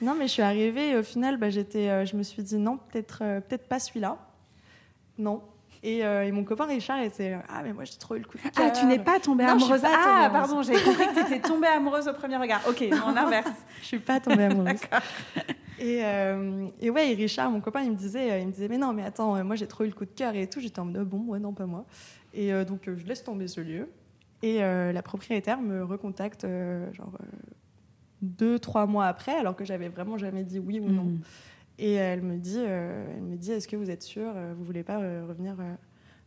Non, mais je suis arrivée et au final, bah, j'étais, euh, je me suis dit non, peut-être, euh, peut-être pas celui-là. Non. Et, euh, et mon copain Richard était ah mais moi j'ai trop eu le coup de cœur. Ah, tu n'es pas tombée Non, amoureuse. pas tombée ah, amoureuse. pardon, j'ai compris que tu étais tombée amoureuse au premier regard. Ok, en inverse. Je suis pas tombée amoureuse. Et, euh, et ouais, et Richard, mon copain, il me disait, euh, il me disait, mais non, mais attends, euh, moi j'ai trop eu le coup de cœur et tout. J'étais en mode, Ah bon, ouais, non, pas moi. Et euh, donc, je laisse tomber ce lieu. Et la propriétaire me recontacte genre deux, trois mois après, alors que j'avais vraiment jamais dit oui ou non. Mm. Et elle me dit, elle me dit, est-ce que vous êtes sûr, vous voulez pas revenir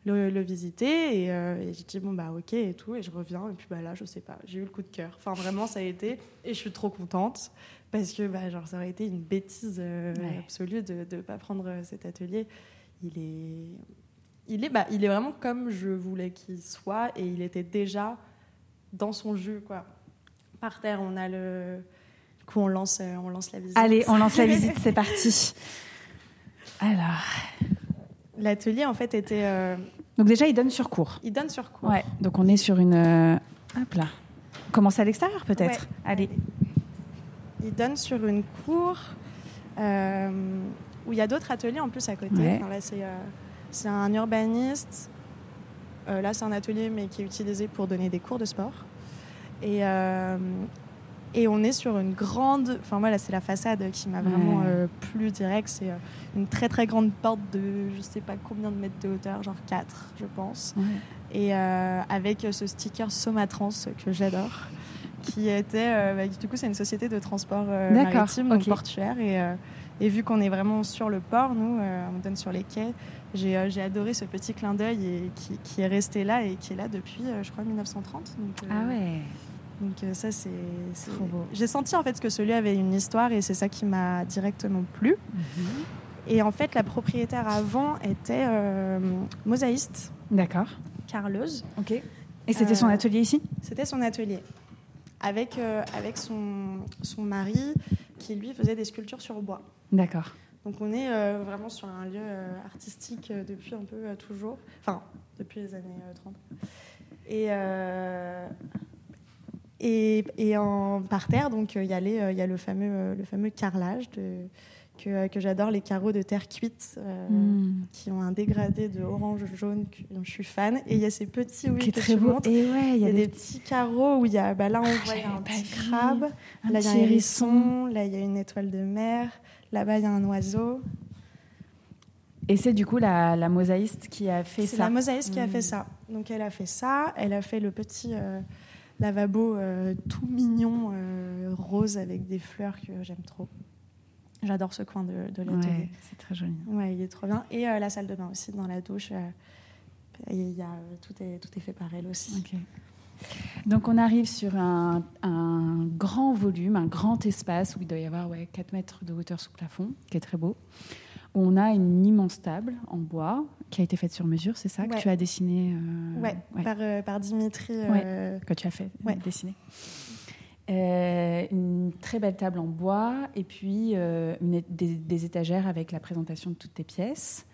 le, visiter? Et, euh, j'ai dit bon bah ok et tout et je reviens. Et puis bah là je sais pas j'ai eu le coup de cœur. Enfin vraiment ça a été et je suis trop contente parce que bah, genre ça aurait été une bêtise euh, absolue de ne pas prendre euh, cet atelier. Il est il est bah il est vraiment comme je voulais qu'il soit et il était déjà dans son jus quoi. Par terre on a le du coup on lance on lance la visite allez on lance la visite c'est parti alors L'atelier, en fait, était donc déjà, il donne sur cours. Il donne sur cours. Ouais. Donc on est sur une. Euh, hop là. On commence à l'extérieur peut-être. Allez. Il donne sur une cour euh, où il y a d'autres ateliers en plus à côté. là, euh, c'est un urbaniste. là, c'est un atelier mais qui est utilisé pour donner des cours de sport. Et et on est sur une grande. Enfin, voilà, c'est la façade qui m'a vraiment euh, plu direct. C'est euh, une très très grande porte de je sais pas combien de mètres de hauteur, genre 4, je pense. Et euh, avec ce sticker Somatrans que j'adore, qui était. Bah, du coup, c'est une société de transport maritime, donc portuaire. Et, et vu qu'on est vraiment sur le port, nous, on donne sur les quais. J'ai adoré ce petit clin d'œil qui, qui, est resté là et qui est là depuis, je crois, 1930. Donc, ah ouais. Donc euh, ça, c'est trop beau. J'ai senti en fait que celui avait une histoire et c'est ça qui m'a directement plu. Mhm. Et en fait, la propriétaire avant était euh, mosaïste. D'accord. Carleuse. Ok. Et c'était son euh, atelier ici? C'était son atelier. Avec, avec son, son mari qui lui faisait des sculptures sur bois. D'accord. Donc on est vraiment sur un lieu artistique depuis un peu toujours, enfin depuis les années 30. Et et, en parterre, donc euh, il y, a euh, y a le fameux, euh, le fameux carrelage de, que, que j'adore, les carreaux de terre cuite hmm. qui ont un dégradé de orange jaune dont je suis fan. Et il y a ces petits oui, très beau. Et ouais, il y, a des... petits carreaux où il y a, bah là on ah, voit un petit crabe, là il y a un hérisson, là il y a une étoile de mer, là-bas il y a un oiseau. Et c'est du coup la, la, mosaïste qui a fait ça. C'est la mosaïste qui a fait hmm. ça. Donc elle a fait ça, elle a fait le petit lavabo euh, tout mignon, euh, rose avec des fleurs que j'aime trop. J'adore ce coin de, de l'atelier. c'est très joli. Ouais, il est trop bien. Et euh, la salle de bain aussi, dans la douche. il y a, tout, est, tout est fait par elle aussi. Donc on arrive sur un, un, grand volume, un grand espace où il doit y avoir ouais, 4 mètres de hauteur sous plafond, qui est très beau. On a une immense table en bois qui a été faite sur mesure, c'est ça que tu as dessiné euh... ouais, Par, euh, par, Dimitri. Euh... que tu as fait dessiner. Euh, une très belle table en bois et puis des, étagères avec la présentation de toutes tes pièces.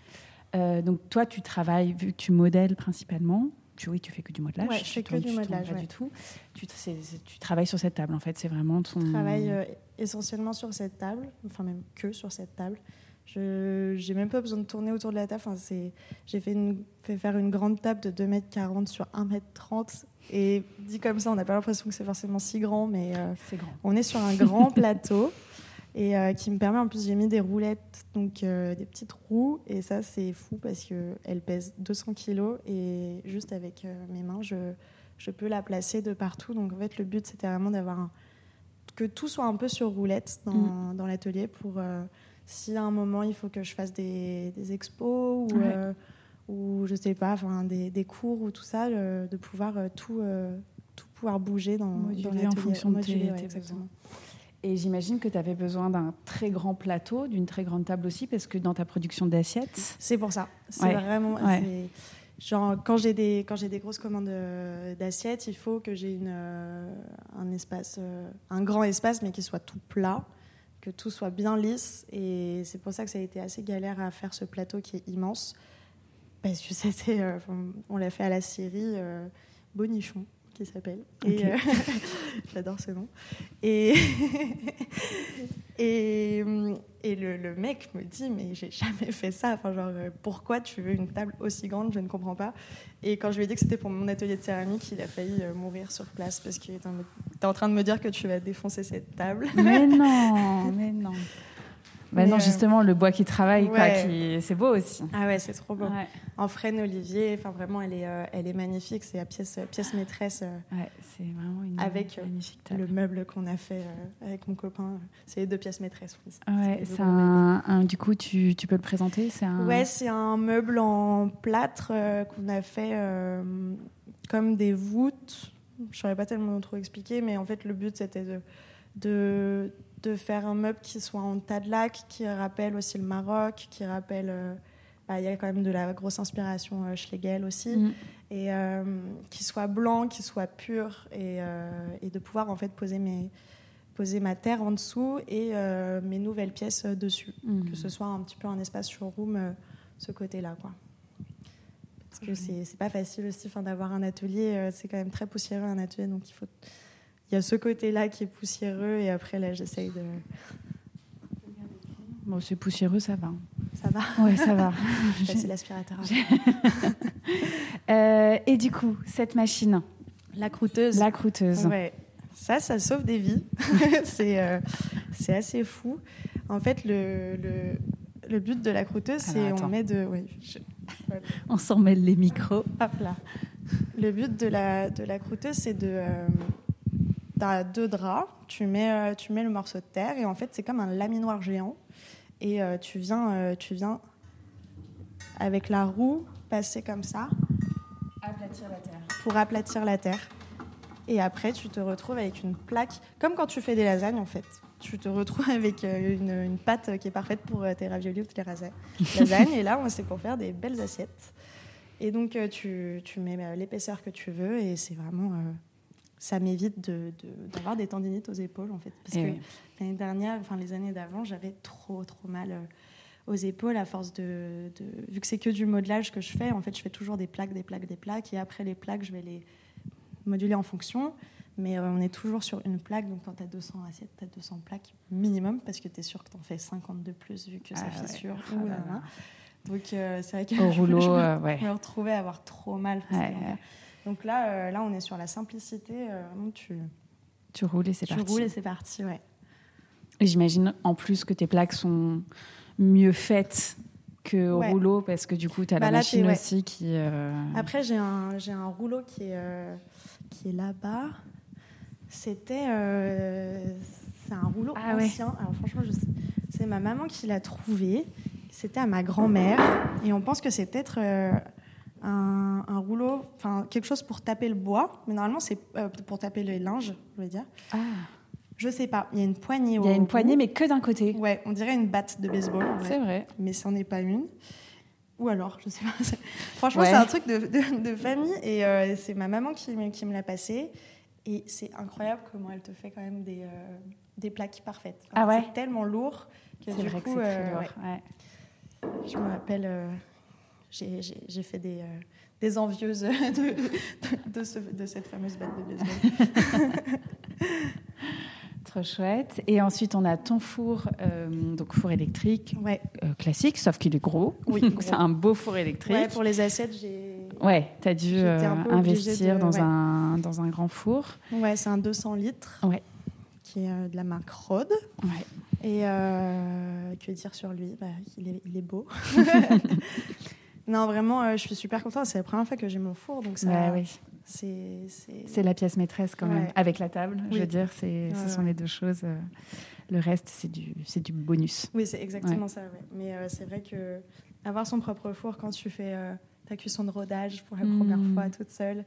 donc toi, tu travailles, vu que tu modèles principalement, tu, oui, tu fais que du modelage. Ouais, je fais que du modelage. Pas du tout. Tu, tu, travailles sur cette table, en fait. C'est vraiment ton. Je travaille essentiellement sur cette table, enfin même que sur cette table. Je n'ai même pas besoin de tourner autour de la table. Enfin, j'ai fait, fait, faire une grande table de 2m40 sur 1m30. Et dit comme ça, on n'a pas l'impression que c'est forcément si grand, mais euh, grand. on est sur un grand plateau. Et euh, qui me permet, en plus, j'ai mis des roulettes, donc euh, des petites roues. Et ça, c'est fou parce qu'elle pèse 200 kilos. Et juste avec mes mains, je, je peux la placer de partout. Donc en fait, le but, c'était vraiment d'avoir que tout soit un peu sur roulette dans, mm. dans l'atelier pour si à un moment il faut que je fasse des, expos ou, euh, ou je sais pas, enfin des, des, cours ou tout ça, de pouvoir euh, tout, euh, tout pouvoir bouger dans, moduler en fonction de tes, Et j'imagine que tu avais besoin d'un très grand plateau, d'une très grande table aussi, parce que dans ta production d'assiettes. C'est pour ça. C'est vraiment. Genre, quand j'ai des, quand j'ai des grosses commandes d'assiettes, il faut que j'ai une, un espace, un grand espace, mais qui soit tout plat que tout soit bien lisse. Et c'est pour ça que ça a été assez galère à faire ce plateau qui est immense. Parce que c'était. Euh, on l'a fait à la série euh, Bonichon, qui s'appelle. Euh, j'adore ce nom. Et, et, et le, mec me dit Mais j'ai jamais fait ça. Enfin, genre, pourquoi tu veux une table aussi grande? Je ne comprends pas. Et quand je lui ai dit que c'était pour mon atelier de céramique, il a failli mourir sur place parce qu'il était en train de me dire que tu vas défoncer cette table. Mais non, mais non. Bah non, justement, le bois qui travaille, qui... c'est beau aussi. Ah ouais, c'est trop beau. En frêne olivier, enfin vraiment, elle est, elle est magnifique. C'est la pièce, pièce maîtresse. ouais, c'est vraiment une avec magnifique le meuble qu'on a fait avec mon copain. C'est les deux pièces maîtresses. Ouais, c'est un, Du coup, tu, tu peux le présenter C'est un. Ouais, c'est un meuble en plâtre qu'on a fait comme des voûtes. Je saurais pas tellement trop expliquer, mais en fait, le but c'était de, de, de, faire un meuble qui soit en tas de lacs, qui rappelle aussi le Maroc, qui rappelle. Euh, bah, il y a quand même de la grosse inspiration euh, Schlegel aussi, mm. et euh, qui soit blanc, qui soit pur, et, et, de pouvoir en fait poser mes poser ma terre en dessous et mes nouvelles pièces dessus, mm. que ce soit un petit peu un espace showroom ce côté-là, quoi parce que c'est pas facile aussi d'avoir un atelier, euh, c'est quand même très poussiéreux un atelier, donc il faut il y a ce côté-là qui est poussiéreux et après là j'essaye de Bon, c'est poussiéreux, ça va. Ça va Oui, ça va. C'est l'aspirateur. euh, et du coup, cette machine La croûteuse. La croûteuse. Ouais. Ça, ça sauve des vies. c'est euh, c'est assez fou. En fait, le, le, le but de la croûteuse, c'est on met de. Ouais, on s'en mêle les micros. Hop là. Le but de la, de la croûteuse, c'est de. Euh, as deux draps, tu mets, euh, tu mets le morceau de terre et en fait, c'est comme un laminoir géant. Et euh, tu, viens, euh, tu viens, avec la roue, passer comme ça. Aplatir la terre. Pour aplatir la terre. Et après, tu te retrouves avec une plaque, comme quand tu fais des lasagnes en fait tu te retrouves avec une, pâte qui est parfaite pour tes raviolis ou tes lasagnes. et là, c'est pour faire des belles assiettes. Et donc, tu, tu mets l'épaisseur que tu veux et c'est vraiment. Ça m'évite d'avoir de, des tendinites aux épaules, en fait. Parce eh que l'année dernière, enfin les années d'avant, j'avais trop, trop mal aux épaules à force de. vu que c'est que du modelage que je fais, en fait, je fais toujours des plaques, des plaques, des plaques. Et après les plaques, je vais les moduler en fonction. Mais euh, on est toujours sur une plaque, donc quand tu as 200 assiettes, tu as 200 plaques minimum, parce que tu es sûr que tu en fais 50 de plus vu que ça ah fissure. Ah donc euh, c'est vrai que Au rouleau, je, me, euh, ouais. me retrouvais à avoir trop mal. Donc là, là, on est sur la simplicité. tu, tu roules et c'est parti. Tu roules et c'est parti, ouais. J'imagine en plus que tes plaques sont mieux faites que au rouleau parce que du coup tu as la bah machine aussi qui après j'ai un j'ai un rouleau qui est qui est là-bas c'était euh, c'est un rouleau ah ancien. Alors franchement, c'est ma maman qui l'a trouvé. C'était à ma grand-mère et on pense que c'est peut-être euh, un, rouleau, enfin quelque chose pour taper le bois, mais normalement c'est euh, pour taper les linges, je veux dire. Ah. Je sais pas. Il y a une poignée. Il y a une poignée, mais que d'un côté. Ouais, on dirait une batte de baseball. C'est vrai. Mais c'en est pas une. Ou alors, je sais pas. Franchement, c'est un truc de, de, famille et c'est ma maman qui, qui me l'a passé. Et c'est incroyable comment elle te fait quand même des, euh, des plaques parfaites. ah ouais C'est tellement lourd que du vrai coup, que euh, lourd. je me rappelle, euh, j'ai fait des, des envieuses de, de, ce, de, cette fameuse batte de baseball. Trop chouette. Et ensuite, on a ton four, donc four électrique classique, sauf qu'il est gros. Oui, c'est un beau four électrique. Ouais, pour les assiettes, j'ai Ouais, tu as dû euh, investir dans, un, dans un grand four. Ouais, c'est un 200 litres. Ouais. Qui est euh, de la marque Rode. Ouais. Et euh, que dire sur lui? Bah, il, est, il est beau. Non, vraiment, je suis super contente. C'est la première fois que j'ai mon four. Donc ça, oui. C'est la pièce maîtresse quand même, avec la table. Je veux dire, ce sont les deux choses. Le reste, c'est du, du bonus. Oui, c'est exactement ça. Mais c'est vrai que avoir son propre four quand tu fais ta cuisson de rodage pour la première hmm. fois toute seule.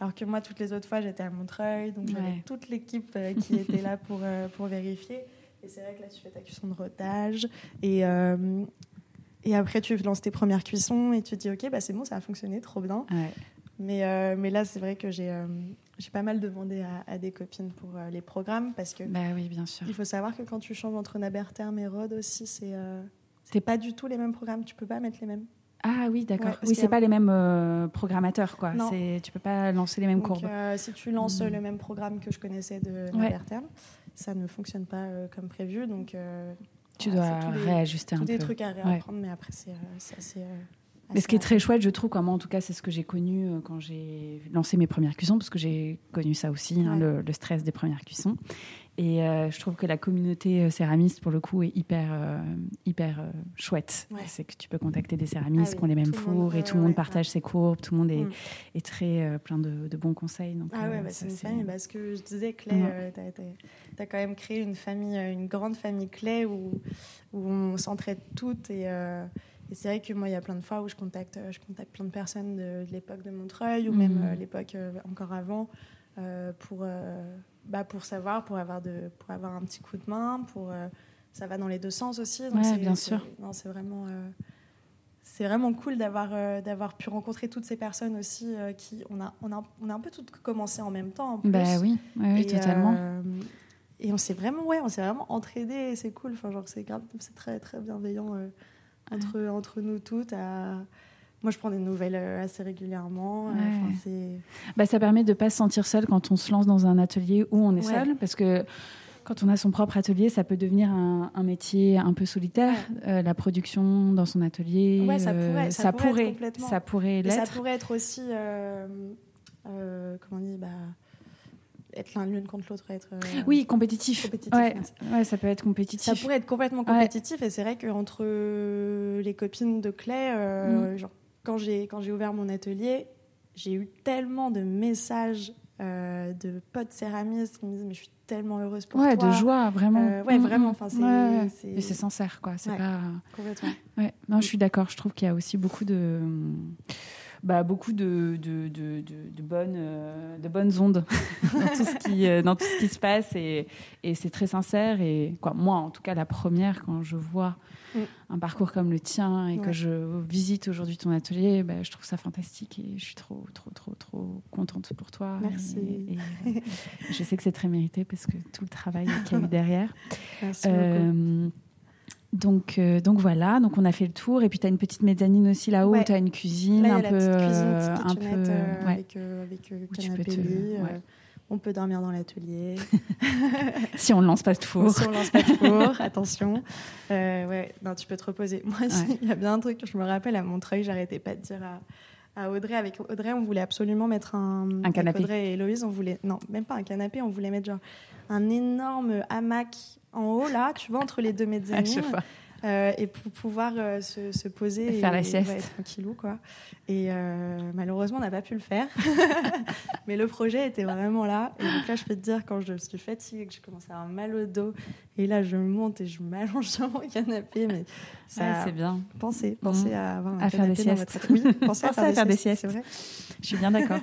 Alors que moi, toutes les autres fois, j'étais à Montreuil, donc j'avais toute l'équipe euh, qui était là pour, euh, pour vérifier. Et c'est vrai que là, tu fais ta cuisson de rodage. Et, euh, et après, tu lances tes premières cuissons et tu te dis, OK, bah, c'est bon, ça a fonctionné, trop bien. Mais, mais là, c'est vrai que j'ai j'ai pas mal demandé à, des copines pour les programmes parce que bah oui, bien sûr. il faut savoir que quand tu changes entre Naberterm et Rode aussi, c'est c'est pas du tout les mêmes programmes. Tu peux pas mettre les mêmes. Ah oui, d'accord. oui, c'est pas les mêmes euh, programmateurs, quoi. Non. Tu peux pas lancer les mêmes courbes. Euh, si tu lances hmm. le même programme que je connaissais de Naberterm, ça ne fonctionne pas euh, comme prévu, donc. Tu dois réajuster un peu. des trucs à réapprendre, mais après c'est assez Mais ce qui est très chouette, je trouve, moi en tout cas, c'est ce que j'ai connu euh, quand j'ai lancé mes premières cuissons, parce que j'ai connu ça aussi, hein, le, le, stress des premières cuissons. Et euh, je trouve que la communauté euh, céramiste, pour le coup, est hyper, euh, hyper chouette. C'est que tu peux contacter des céramistes ah qui ont les mêmes fours et tout le monde partage ses courbes, tout le monde est, mm. est très plein de, de, bons conseils. Donc, ah ouais, bah, c'est une famille. Parce que je disais, Clay, tu as, quand même créé une famille, une grande famille Clay où, où on s'entraide toutes et. Et c'est vrai que moi, il y a plein de fois où je contacte, je contacte plein de personnes de, l'époque de Montreuil ou même mm. l'époque encore avant pour, bah, pour savoir, pour avoir, de, pour avoir un petit coup de main, pour, euh, ça va dans les deux sens aussi. Oui, bien sûr. Non, c'est vraiment, euh, c'est vraiment cool d'avoir, euh, d'avoir pu rencontrer toutes ces personnes aussi qui, on a, on, a, on a un peu toutes commencé en même temps. En Bah oui, oui, totalement. et on s'est vraiment, ouais, on s'est vraiment. C'est cool. Enfin, genre, c'est, c'est très, très bienveillant entre, entre nous toutes. À, moi, je prends des nouvelles euh, assez régulièrement. Euh, bah, ça permet de ne pas se sentir seul quand on se lance dans un atelier où on est seul, parce que quand on a son propre atelier, ça peut devenir un, métier un peu solitaire. Euh, la production dans son atelier, ça pourrait, ça, pourrait, ça pourrait l'être. Ça pourrait être aussi, comment on dit, bah, être l'un l'une contre l'autre, être oui compétitif. compétitif ouais. ça peut être compétitif. Ça pourrait être complètement compétitif et c'est vrai qu'entre les copines de Clay, mm. genre quand j'ai quand j'ai ouvert mon atelier, j'ai eu tellement de messages euh, de potes céramistes qui me disent mais je suis tellement heureuse pour toi. Ouais, de joie, vraiment. Euh, ouais, vraiment. Enfin, c'est c'est sincère, quoi. C'est pas. Complètement. Ouais. Non, je suis d'accord. Je trouve qu'il y a aussi beaucoup de bah, beaucoup de, de, de, de bonnes, euh, de bonnes ondes dans, tout ce qui, euh, dans tout ce qui se passe et, et c'est très sincère. Et quoi, moi, en tout cas, la première, quand je vois mm. un parcours comme le tien et que je visite aujourd'hui ton atelier, bah, je trouve ça fantastique et je suis trop, trop, trop, trop contente pour toi. Merci. Et, je sais que c'est très mérité parce que tout le travail qu'il y a eu derrière. Merci beaucoup. Donc, euh, donc voilà, donc on a fait le tour. Et puis tu as une petite mezzanine aussi là-haut, tu as une cuisine un, peu, euh, un peu. Euh, avec, avec canapé On peut dormir dans l'atelier. si on ne lance pas de four. si on ne lance pas de four, attention. ouais, non, tu peux te reposer. Moi, il y a bien un truc que je me rappelle à Montreuil, j'arrêtais pas de dire à, à, Audrey. Avec Audrey, on voulait absolument mettre un. Un canapé. Audrey et Héloïse, on voulait. Non, même pas un canapé, on voulait mettre genre un énorme hamac en haut, là, tu vois, entre les deux mezzanines. Euh, et pour pouvoir euh, se, poser et faire la sieste. tranquillou quoi. Et euh, malheureusement on n'a pas pu le faire. Mais le projet était vraiment là. Et donc là je peux te dire quand je suis fatiguée que j'ai commencé à avoir mal au dos et là je monte et je m'allonge sur mon canapé mais ça c'est bien. Pensez pensez mmh. à avoir un à faire des siestes. oui pensez, à, faire, des, siestes, Vrai. je suis bien d'accord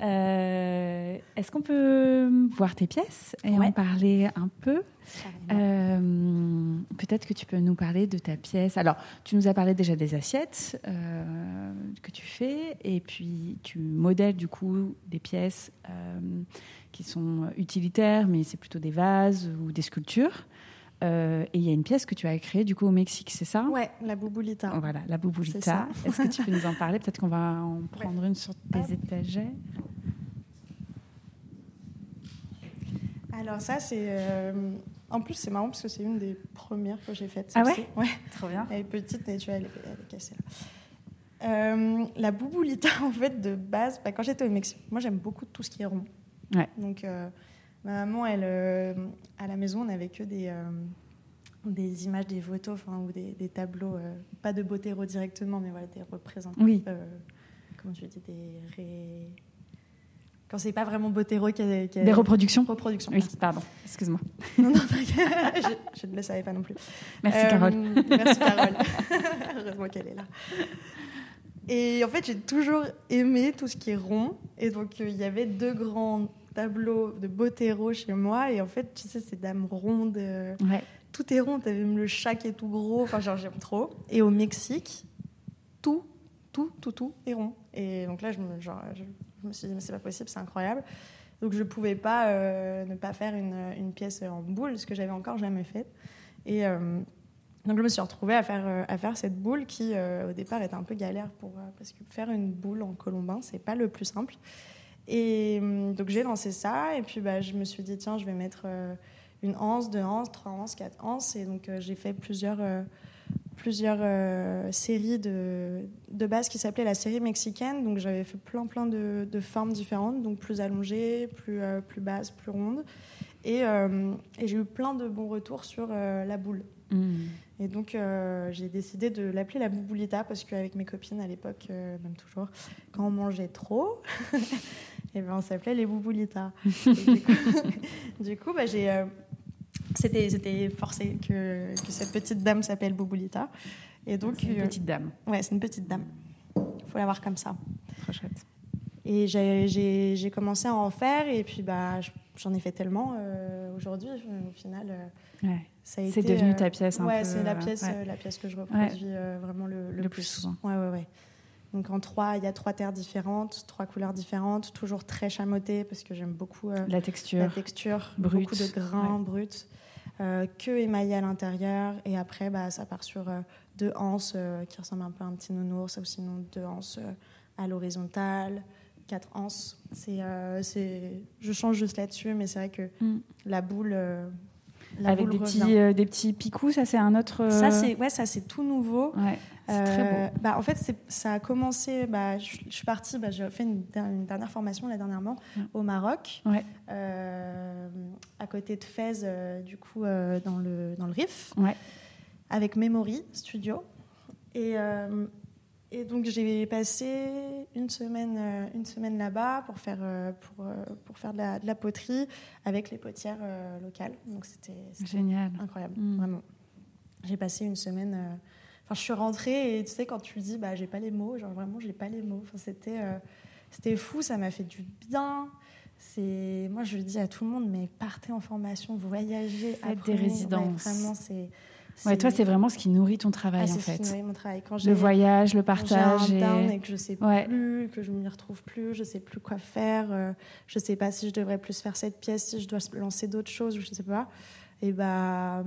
Euh, est-ce qu'on peut voir tes pièces et en parler un peu euh, Peut-être que tu peux nous parler de ta pièce. Alors, tu nous as parlé déjà des assiettes euh, que tu fais, et puis tu modèles du coup des pièces qui sont utilitaires, mais c'est plutôt des vases ou des sculptures. Et il y a une pièce que tu as créée du coup au Mexique, c'est ça? Ouais, la Bubulita. Voilà, la Bubulita. Est-ce que tu peux nous en parler? Peut-être qu'on va en prendre une sur tes étagères. Alors ça, c'est... Euh, en plus, c'est marrant parce que c'est une des premières que j'ai faites. Ah ouais? Ouais. Trop bien. Elle est petite, mais tu vois, elle est, cassée là. Euh, la bouboulita, en fait, de base, bah, quand j'étais au Mexique, moi j'aime beaucoup tout ce qui est rond. Ouais. Donc, euh, ma maman, elle, à la maison, on n'avait que des, des images, des photos, ou des, des tableaux, pas de Botero directement, mais voilà, des représentants. Oui. comment tu dis, des ré quand c'est pas vraiment Botero qui a, Des reproductions Reproductions. Oui, pardon, excuse-moi. Non, non, je, je, ne le savais pas non plus. Merci euh, Carole. Merci Carole. Heureusement qu'elle est là. Et en fait, j'ai toujours aimé tout ce qui est rond. Et donc, euh, il y avait deux grands tableaux de Botero chez moi. Et en fait, tu sais, ces dames rondes. Euh, ouais. Tout est rond. Tu avais même le chat qui est tout gros. Enfin, genre, j'aime trop. Et au Mexique, tout, tout, tout, tout est rond. Et donc là, je me, genre, je, je me suis dit, mais c'est pas possible, c'est incroyable. Donc je pouvais pas euh, ne pas faire une, une, pièce en boule, ce que j'avais encore jamais fait. Et euh, donc je me suis retrouvée à faire, à faire cette boule qui, au départ, était un peu galère pour, parce que faire une boule en colombin, c'est pas le plus simple. Et donc j'ai lancé ça, et puis bah, je me suis dit, tiens, je vais mettre une anse, deux anses, trois anses, quatre anses. Et donc j'ai fait plusieurs plusieurs euh, séries de, de base qui s'appelaient la série mexicaine. Donc j'avais fait plein plein de, de, formes différentes, donc plus allongées, plus, euh, plus basses, plus rondes. Et, euh, et j'ai eu plein de bons retours sur la boule. Mm. Et donc j'ai décidé de l'appeler la bouboulita parce qu'avec mes copines à l'époque, même toujours, quand on mangeait trop, et eh ben on s'appelait les bouboulitas. du coup, du coup bah, j'ai c'était forcé que, que, cette petite dame s'appelle Bouboulita. Et donc, une euh, petite dame. Ouais, c'est une petite dame. Il faut la voir comme ça. Trop chouette. Et j'ai commencé à en faire, et puis bah, j'en ai fait tellement euh, aujourd'hui, au final. Euh, ouais. C'est devenu ta pièce un ouais, c'est la pièce, la pièce que je reproduis vraiment le, le, plus. souvent. Ouais, ouais, ouais. Donc en trois, il y a trois terres différentes, trois couleurs différentes, toujours très chamottées parce que j'aime beaucoup la texture, la texture, beaucoup de grains bruts. Euh, que émaillé à l'intérieur. Et après, bah, ça part sur euh, deux anses euh, qui ressemblent un peu à un petit nounours, ou sinon deux anses à l'horizontale, quatre anses. C'est... Je change juste là-dessus, mais c'est vrai que mm. la boule. Avec des petits, des petits picous, ça c'est un autre. Ça c'est ouais, ça c'est tout nouveau. Ouais. C'est très beau. Euh, bah, en fait, ça a commencé. Bah, je, suis partie, bah, j'ai fait une, dernière formation là dernièrement au Maroc, euh, à côté de Fès, euh, du coup, dans, le, dans le Rif, avec Memory Studio. Et, et donc, j'ai passé une semaine, une semaine là-bas pour faire, pour, pour faire de la, de la poterie avec les potières locales. Donc, c'était génial, incroyable, mm. vraiment. J'ai passé une semaine je suis rentrée et tu sais, quand tu dis, bah, j'ai pas les mots, genre vraiment, j'ai pas les mots. Enfin, c'était, euh, c'était fou, ça m'a fait du bien. C'est, moi, je le dis à tout le monde, mais partez en formation, voyagez, faites des résidences. vraiment, c'est. Ouais, toi, c'est vraiment ce qui nourrit ton travail, ah, en fait. Qui nourrit mon travail. Quand le voyage, le partage. J'ai un et... et... que je sais plus, que je m'y retrouve plus, je sais plus quoi faire, euh, je sais pas si je devrais plus faire cette pièce, si je dois lancer d'autres choses, je sais pas. Et bah,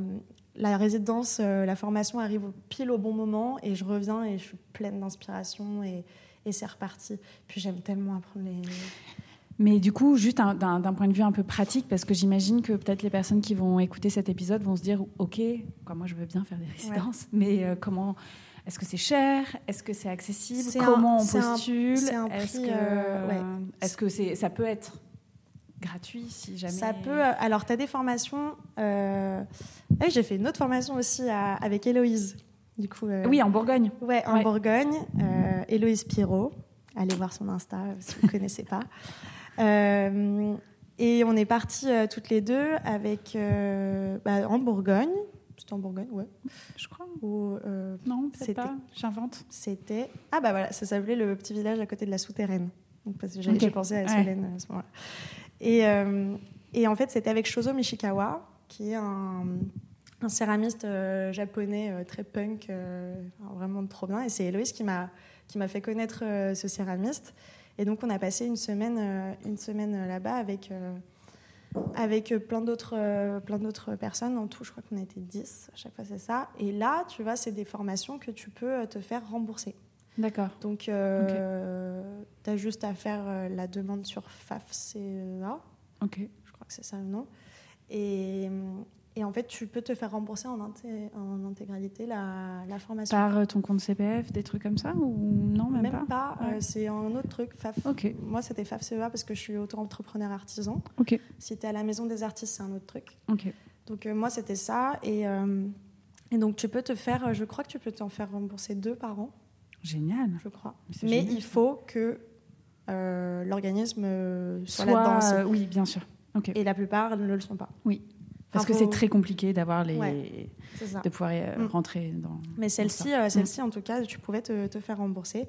la résidence, euh, la formation arrive pile au bon moment et je reviens et je suis pleine d'inspiration et, c'est reparti. Puis j'aime tellement apprendre les. Mais du coup, juste d'un point de vue un peu pratique, parce que j'imagine que peut-être les personnes qui vont écouter cet épisode vont se dire Ok, moi je veux bien faire des résidences, mais euh, comment. Est-ce que c'est cher? Est-ce que c'est accessible? Comment on postule? Est-ce que, euh, est que ça peut être gratuit si jamais. Ça peut. Euh, alors, tu as des formations. Euh... J'ai fait une autre formation aussi avec Héloïse. Du coup, euh, Oui, en Bourgogne. Ouais, en Bourgogne. Euh, Héloïse Pirot. Allez voir son Insta si vous ne connaissez pas. Et on est partis toutes les deux avec, bah, en Bourgogne. C'était en Bourgogne, ouais. Je crois. Ou, non, peut pas. J'invente. C'était. Ah, bah voilà, ça s'appelait le petit village à côté de la souterraine. Donc, parce que j'ai pensé à Solène à ce moment-là. Et, euh, et en fait, c'était avec Shozo Mishikawa, qui est un, un céramiste euh, japonais euh, très punk, vraiment trop bien. Et c'est Héloïse qui m'a qui m'a fait connaître ce céramiste. Et donc, on a passé une semaine, une semaine là-bas avec, avec plein d'autres plein d'autres personnes. En tout, je crois qu'on a été 10, à chaque fois, c'est ça. Et là, tu vois, c'est des formations que tu peux te faire rembourser. D'accord. Donc, euh, tu as juste à faire euh, la demande sur FAFCEA. Ok. Je crois que c'est ça le nom. Et, et, en fait, tu peux te faire rembourser en, en intégralité la, la, formation. Par euh, ton compte CPF, des trucs comme ça Ou non, même, même pas, c'est un autre truc. FAF. Moi, c'était FAFCEA parce que je suis auto-entrepreneur artisan. Si tu es à la maison des artistes, c'est un autre truc. Donc, moi, c'était ça. Et, et donc, tu peux te faire, je crois que tu peux t'en faire rembourser deux par an. Génial. Je crois. Mais il faut que euh, l'organisme soit, là-dedans. Euh, oui, bien sûr. Et la plupart ne le sont pas. Oui. Parce que c'est très compliqué d'avoir les, de pouvoir euh, mm. rentrer dans. Mais celle-ci, celle-ci mm. en tout cas, tu pouvais te, te faire rembourser.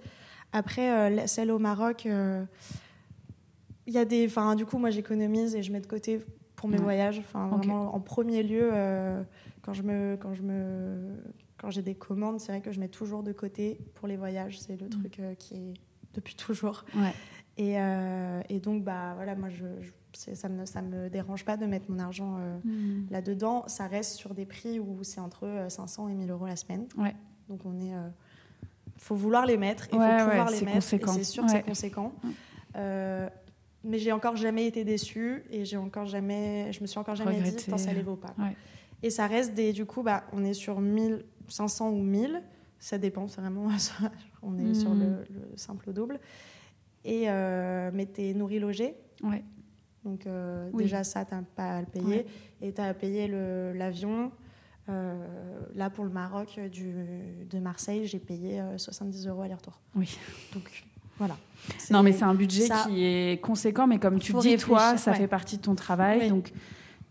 Après, celle au Maroc, il y a des. Enfin, du coup, moi, j'économise et je mets de côté pour mes voyages. Enfin, vraiment, en premier lieu, quand je me, quand je me, quand j'ai des commandes, c'est vrai que je mets toujours de côté pour les voyages. C'est le mm. truc euh, qui est depuis toujours. Et, euh, et, donc, bah, voilà, moi, je, ça ne me, ça me dérange pas de mettre mon argent euh, mm. là-dedans. Ça reste sur des prix où c'est entre 500 et 1000 euros la semaine. Ouais. Donc, on est. faut vouloir les mettre. Il faut pouvoir les mettre. C'est sûr que c'est conséquent. mais j'ai encore jamais été déçue et j'ai encore jamais, je me suis encore jamais dit, ça les vaut pas. Et ça reste des, du coup, bah, on est sur 1000 500 ou 1000. Ça dépend, c'est vraiment. on est sur Mhm. le, le simple double. Et, euh, mais tu es nourri logé. Ouais. Donc, euh, Oui. déjà, ça, tu pas à le payer. Ouais. Et tu as à payer l'avion. Euh, là, pour le Maroc, euh, du, de Marseille, j'ai payé euh, 70 euros aller-retour. Oui. Donc, voilà. Non, mais c'est un budget ça- qui est conséquent, mais comme tu dis, toi, ça ouais. fait partie de ton travail. Oui. Donc,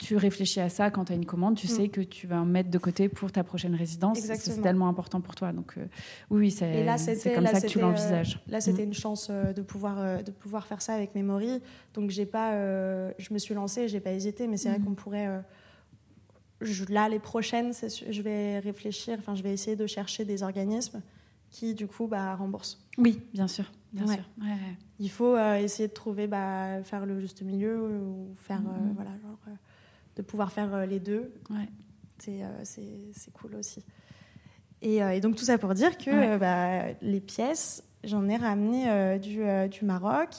tu réfléchis à ça quand tu as une commande, tu Mm. sais que tu vas en mettre de côté pour ta prochaine résidence. C'est- tellement important pour toi. Donc, euh, oui, c'est comme là, ça que tu euh, l'envisages. Là, c'était Mm. une chance euh, de pouvoir euh, de pouvoir faire ça avec Memory. Donc j'ai pas, euh, je me suis lancée, j'ai pas hésité, mais c'est vrai Mhm. qu'on pourrait. euh, je- là, les prochaines, je vais réfléchir. Enfin, je vais essayer de chercher des organismes qui, du coup, bah, remboursent. Oui, bien sûr. Bien Ouais. sûr. Ouais, ouais. Il faut euh, essayer de trouver, bah, faire le juste milieu ou faire, euh, voilà, genre, de pouvoir faire euh, les deux. Ouais. C'est, euh, cool aussi. Et, euh, et donc tout ça pour dire que Ouais. bah, les pièces, j'en ai ramené euh, du, euh, du Maroc.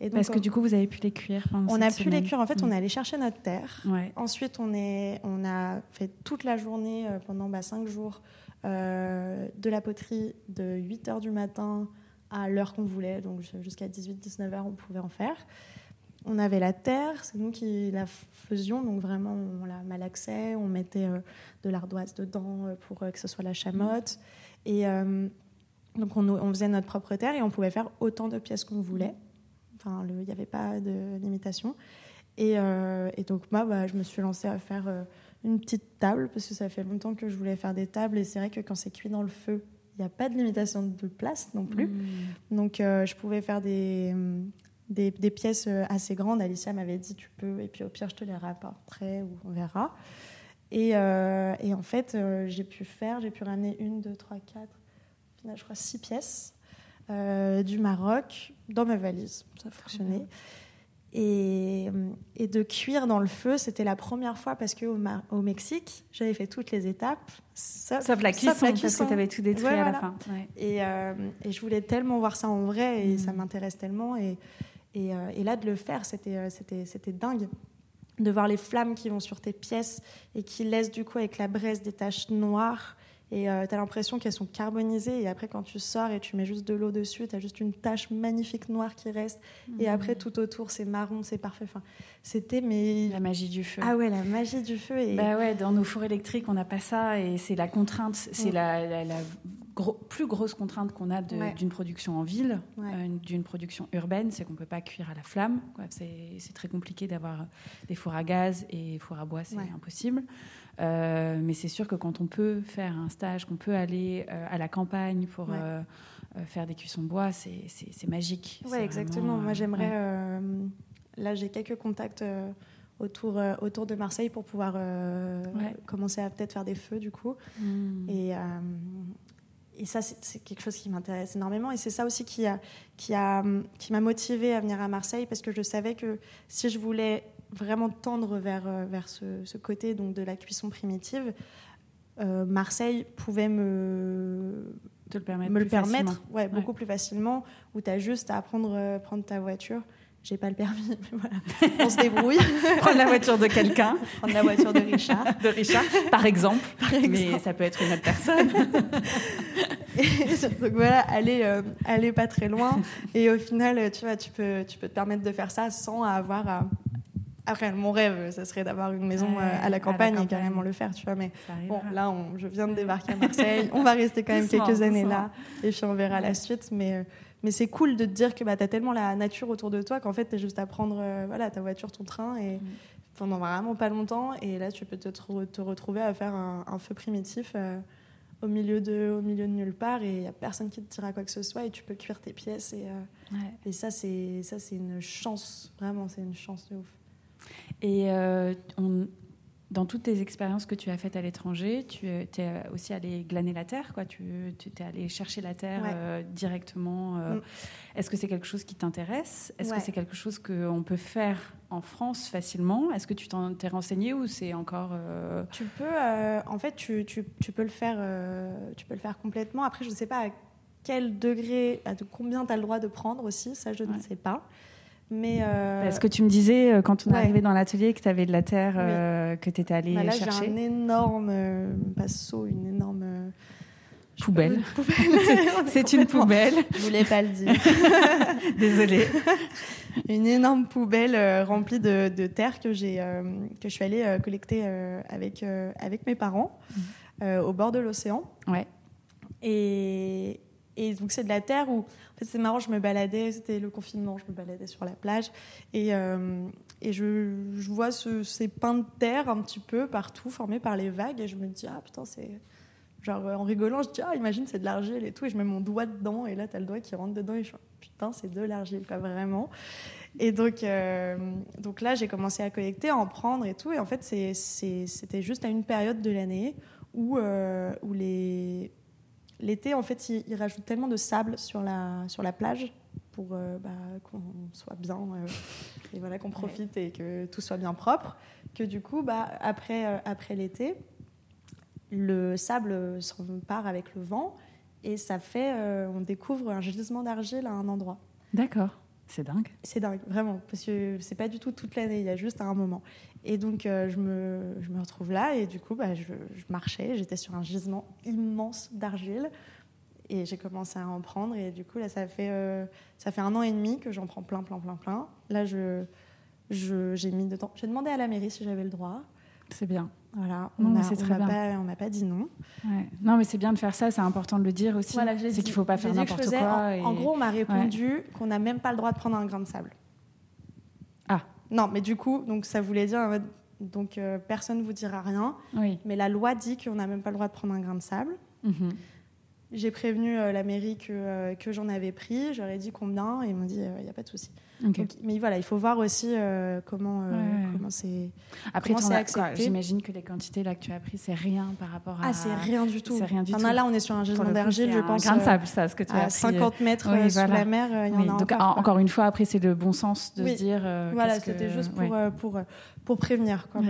Et donc, Parce que du coup, vous avez pu les cuire. pendant on a pu les cuire. En fait, Mm. on est allé chercher notre terre. Ouais. Ensuite, on, est, on a fait toute la journée, euh, pendant bah, 5 jours, de la poterie de 8 h du matin à l'heure qu'on voulait. Donc jusqu'à 18-19 h, on pouvait en faire. On avait la terre, c'est nous qui la faisions. Donc vraiment, on la malaxait, on mettait euh, de l'ardoise dedans euh, pour euh, que ce soit la chamotte. Et euh, donc on, on faisait notre propre terre et on pouvait faire autant de pièces qu'on voulait. Enfin, il n'y avait pas de limitation. Et, euh, et donc moi, bah, je me suis lancée à faire une petite table parce que ça fait longtemps que je voulais faire des tables et c'est vrai que quand c'est cuit dans le feu, il n'y a pas de limitation de place non plus. Mm. Donc euh, je pouvais faire des, des, des pièces euh, assez grandes. Alicia m'avait dit tu peux et puis au pire je te les rapporterai ou on verra. Et, euh, et en fait euh, j'ai pu faire, j'ai pu ramener une, deux, trois, quatre, au final je crois six pièces euh, du Maroc dans ma valise. Ça a fonctionné. Et, et de cuire dans le feu, c'était la première fois parce qu'au au Mexique, j'avais fait toutes les étapes. Sauf, Sauf la cuisson, sauf la parce que tu avais tout détruit Ouais, à la fin. Ouais. Et, et je voulais tellement voir ça en vrai et Mm. ça m'intéresse tellement. Et, et, euh, et là, de le faire, c'était, euh, c'était, c'était dingue. De voir les flammes qui vont sur tes pièces et qui laissent du coup avec la braise des taches noires. Et tu as l'impression qu'elles sont carbonisées. Et après, quand tu sors et tu mets juste de l'eau dessus, tu as juste une tache magnifique noire qui reste. Et Mm. après, tout autour, c'est marron, c'est parfait. Enfin, c'était mais. La magie du feu. Ah ouais, la magie du feu. Et... Bah ouais, dans nos fours électriques, on n'a pas ça et c'est la contrainte, c'est la, la- la gros- plus grosse contrainte qu'on a de- Ouais. d'une production en ville, Ouais. euh, d'une production urbaine, c'est qu'on peut pas cuire à la flamme. C'est très compliqué d'avoir des fours à gaz et fours à bois, c'est Ouais. impossible. Euh, mais c'est sûr que quand on peut faire un stage, qu'on peut aller euh, à la campagne pour faire des cuissons bois, c'est magique. C'est exactement. vraiment, Moi, j'aimerais. là, j'ai quelques contacts autour, euh, autour de Marseille pour pouvoir euh, Ouais. commencer à peut-être faire des feux, du coup. Mm. Et, euh, et ça, c'est quelque chose qui m'intéresse énormément. Et c'est ça aussi qui a, qui a, qui m'a motivée à venir à Marseille parce que je savais que si je voulais vraiment tendre vers, euh, vers ce, ce côté donc de la cuisson primitive, euh, Marseille pouvait me Te le permettre. me le permettre ouais, beaucoup plus facilement, où tu as juste à prendre, euh, prendre ta voiture. J'ai pas le permis, mais voilà, on se débrouille. Prendre la voiture de quelqu'un, prendre la voiture de Richard. de Richard, par exemple. Par Mais ça peut être une autre personne. Et donc voilà, aller, euh, aller pas très loin. Et au final, tu vois, tu peux, tu peux te permettre de faire ça sans avoir à. Après, mon rêve, ça serait d'avoir une maison Ouais, euh, à à la campagne et carrément le faire, tu vois. Mais bon, là, on- je viens de débarquer à Marseille. On va rester quand même quelques années là. Et puis on verra la suite. Mais, euh, mais c'est cool de te dire que bah, tu as tellement la nature autour de toi qu'en fait, tu es juste à prendre euh, voilà, ta voiture, ton train. Et Mm. pendant vraiment pas longtemps. Et là, tu peux te, te- retrouver à faire un, un feu primitif. euh, au milieu de, au milieu de nulle part et il n'y a personne qui te dira quoi que ce soit et tu peux cuire tes pièces et, euh, Ouais. et ça c'est ça c'est une chance vraiment c'est une chance de ouf Et euh, on- dans toutes tes expériences que tu as faites à l'étranger, tu es aussi allé glaner la terre, quoi. Tu tu t'es allé chercher la terre Ouais. euh, directement. euh. Mm. Est-ce que c'est quelque chose qui t'intéresse? Est-ce Ouais. que c'est quelque chose qu'on peut faire en France facilement? Est-ce que tu t'en t'es renseigné ou c'est encore euh, tu peux euh, en fait tu, tu, tu peux le faire euh, tu peux le faire complètement après je ne sais pas à quel degré à combien tu as le droit de prendre aussi ça je ne sais pas Mais Parce que tu me disais, quand on est arrivé dans l'atelier, que tu avais de la terre que tu étais allé bah là, chercher. J'ai un énorme passeau, une énorme poubelle. C'est une poubelle. Je voulais pas le dire. Désolée. Une énorme poubelle euh, remplie de, terre que j'ai euh, que je suis allée euh, collecter avec avec mes parents mmh. au bord de l'océan. Ouais. Et, et donc c'est de la terre où c'est marrant, je me baladais, c'était le confinement, je me baladais sur la plage. Et, et je, je, vois ces pains de terre un petit peu partout formés par les vagues. Et je me dis ah putain c'est Genre en rigolant, je dis ah imagine c'est de l'argile et tout. Et je mets mon doigt dedans et là tu as le doigt qui rentre dedans et je suis putain c'est de l'argile quoi vraiment. Et donc euh, donc là j'ai commencé à collecter, à en prendre et tout. Et en fait c'était juste à une période de l'année où euh, où les l'été en fait ils, rajoutent tellement de sable sur la sur la plage pour euh, bah, qu'on soit bien et voilà qu'on profite et que tout soit bien propre que du coup bah après après l'été le sable part avec le vent et ça fait, euh, on découvre un gisement d'argile à un endroit. D'accord. C'est dingue. C'est dingue, vraiment, parce que c'est pas du tout toute l'année, il y a juste un moment. Et donc euh, je, me, je, me, retrouve là et du coup bah, je, marchais, j'étais sur un gisement immense d'argile et j'ai commencé à en prendre et du coup là ça fait, euh, ça fait un an et demi que j'en prends plein, plein, plein, plein. Là je, j'ai mis de temps. J'ai demandé à la mairie si j'avais le droit. C'est bien. Voilà, on n'a pas, pas, dit non. Non, mais c'est bien de faire ça, c'est important de le dire aussi. c'est qu'il ne faut pas faire n'importe quoi. En, gros, on m'a répondu qu'on n'a même pas le droit de prendre un grain de sable. Non, mais du coup, donc ça voulait dire, donc euh, personne ne vous dira rien. Oui. Mais la loi dit qu'on n'a même pas le droit de prendre un grain de sable. Mhm. J'ai prévenu euh, la mairie que, euh, que j'en avais pris, j'aurais dit combien, et ils m'ont dit il n'y a pas de souci. Mais voilà, il faut voir aussi euh, comment comment c'est Après, accepté. J'imagine que les quantités là que tu as pris, c'est rien par rapport à. Ah, c'est rien du tout. C'est rien du tout. Là, on est sur un gisement d'argile, je pense. Un grain de sable, ça, ce que tu as pris. 50 mètres sous la mer, il y en a Donc, encore, encore une fois, après, c'est le bon sens de se dire. voilà, c'était juste pour, pour, pour prévenir. Quoi,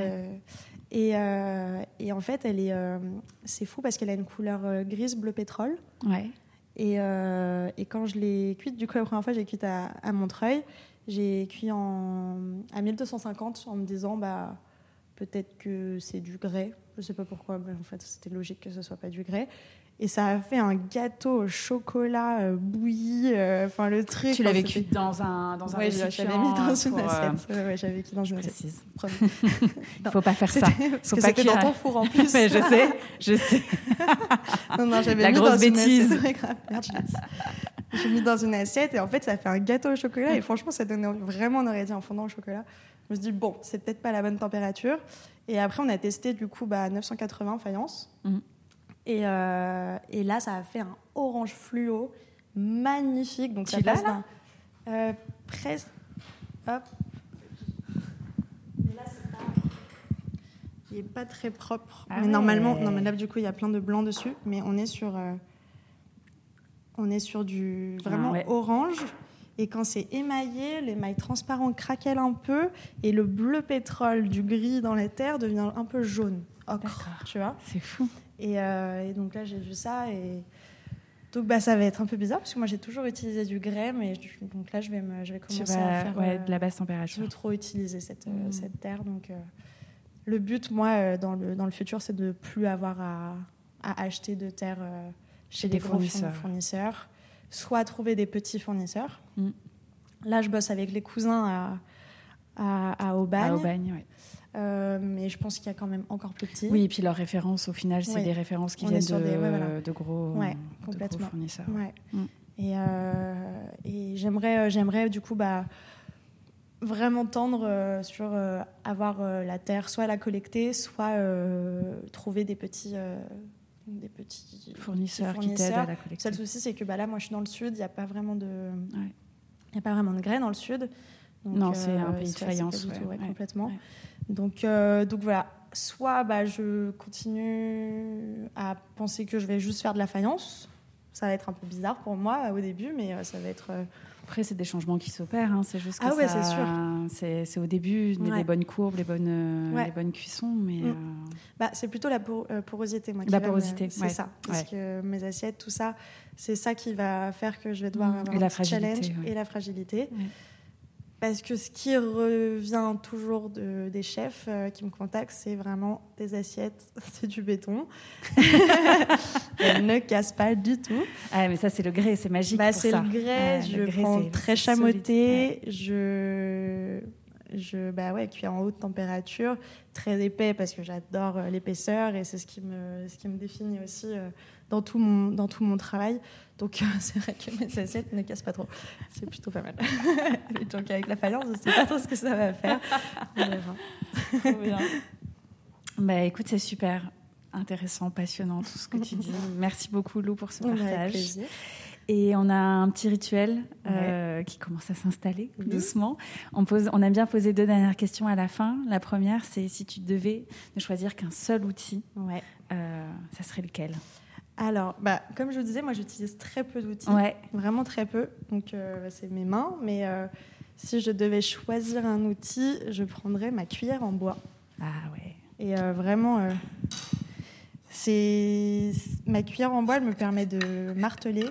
euh, et, en fait, elle est, euh, c'est fou parce qu'elle a une couleur euh, grise bleu pétrole. Ouais. Et, et, quand je l'ai cuite, du coup, la première fois, j'ai cuite à, Montreuil. J'ai cuit à 1250 en me disant, bah, peut-être que c'est du grès. Je sais pas pourquoi, mais en fait, c'était logique que ce soit pas du grès. Et ça a fait un gâteau au chocolat euh, bouilli. Euh, enfin, le truc. Tu l'avais cuit dans un, dans un ouais, j'avais mis dans une euh, assiette. Ouais, j'avais cuit dans une assiette. Il ne faut pas faire ça. C'était dans ton four en plus. Mais je sais, je sais. non, non, j'avais La mis grosse dans bêtise. une assiette. J'ai mis dans une assiette et en fait, ça fait un gâteau au chocolat. Et franchement, ça donnait vraiment, on aurait dit un fondant au chocolat. Je me suis dit, bon, c'est peut-être pas la bonne température. Et après, on a testé du coup bah, 980 faïence. Mm. Et, euh, et, là, ça a fait un orange fluo magnifique. Donc, ça passe d'un. Euh, presque. Hop. Mais là, c'est pas. Il n'est pas très propre. Ah mais normalement, non, mais là, du coup, il y a plein de blanc dessus. Mais on est sur. Euh, on est sur du vraiment ah orange. Et quand c'est émaillé, l'émail transparent craquelle un peu et le bleu pétrole du gris dans la terre devient un peu jaune, ocre, tu vois. C'est fou. Euh, et, donc là, j'ai vu ça et donc bah, ça va être un peu bizarre parce que moi j'ai toujours utilisé du grès, mais donc là je vais, me, je vais commencer à faire ouais, de la basse température. Je veux trop utiliser cette, euh, mm. cette terre. Donc euh, le but, moi, dans le, dans le futur, c'est de ne plus avoir à, à, acheter de terre chez des fournisseurs. fournisseurs, soit trouver des petits fournisseurs. Mm. Là, je bosse avec les cousins à, à, à Aubagne. À Aubagne ouais. Euh, mais je pense qu'il y a quand même encore plus petit. Oui, et puis leurs références, au final, c'est des références qui viennent de, de, gros, complètement. fournisseurs. Mm. Et, euh, et j'aimerais, euh, j'aimerais du coup bah, vraiment tendre sur avoir la terre, soit la collecter, soit trouver des petits des petits fournisseurs, qui t'aident à la collecter. Le seul souci, c'est que bah, là, moi, je suis dans le sud, il n'y a pas vraiment de, il a pas vraiment de grès dans le sud. Donc, non, c'est un pays de faïence. complètement. Donc, euh, donc voilà, soit bah, je continue à penser que je vais juste faire de la faïence. Ça va être un peu bizarre pour moi au début, mais euh, ça va être. Euh, Après, c'est des changements qui s'opèrent. Hein. C'est juste que ah ouais, c'est sûr. C'est au début, les bonnes courbes, les bonnes, les bonnes cuissons, mais. Mm. Bah, c'est plutôt la porosité, moi. Qui la porosité, c'est ça. Parce que mes assiettes, tout ça, c'est ça qui va faire que je vais devoir mm. avoir et la un challenge et la fragilité. Parce que ce qui revient toujours de, des chefs euh, qui me contactent, c'est vraiment des assiettes, c'est du béton. Elles ne cassent pas du tout. Ah, mais ça, c'est le grès, c'est magique. Bah, c'est le grès, je le prends très chamoté, je. Je bah ouais, cuire en haute température, très épais parce que j'adore euh, l'épaisseur et c'est ce qui me ce qui me définit aussi euh, dans tout mon dans tout mon travail. Donc c'est vrai que mes assiettes ne cassent pas trop. C'est plutôt pas mal. Donc avec la faïence, je ne sais pas trop ce que ça va faire. bien. Bah écoute, c'est super intéressant, passionnant tout ce que tu dis. Merci beaucoup Lou pour ce partage. Avec plaisir. Et on a un petit rituel euh, qui commence à s'installer doucement. On, pose, on aime bien poser deux dernières questions à la fin. La première, c'est si tu devais ne choisir qu'un seul outil, ouais. euh, ça serait lequel? Alors, bah, comme je vous disais, moi j'utilise très peu d'outils, vraiment très peu. Donc euh, c'est mes mains, mais si je devais choisir un outil, je prendrais ma cuillère en bois. Ah ouais. Et vraiment, c'est ma cuillère en bois, elle me permet de marteler,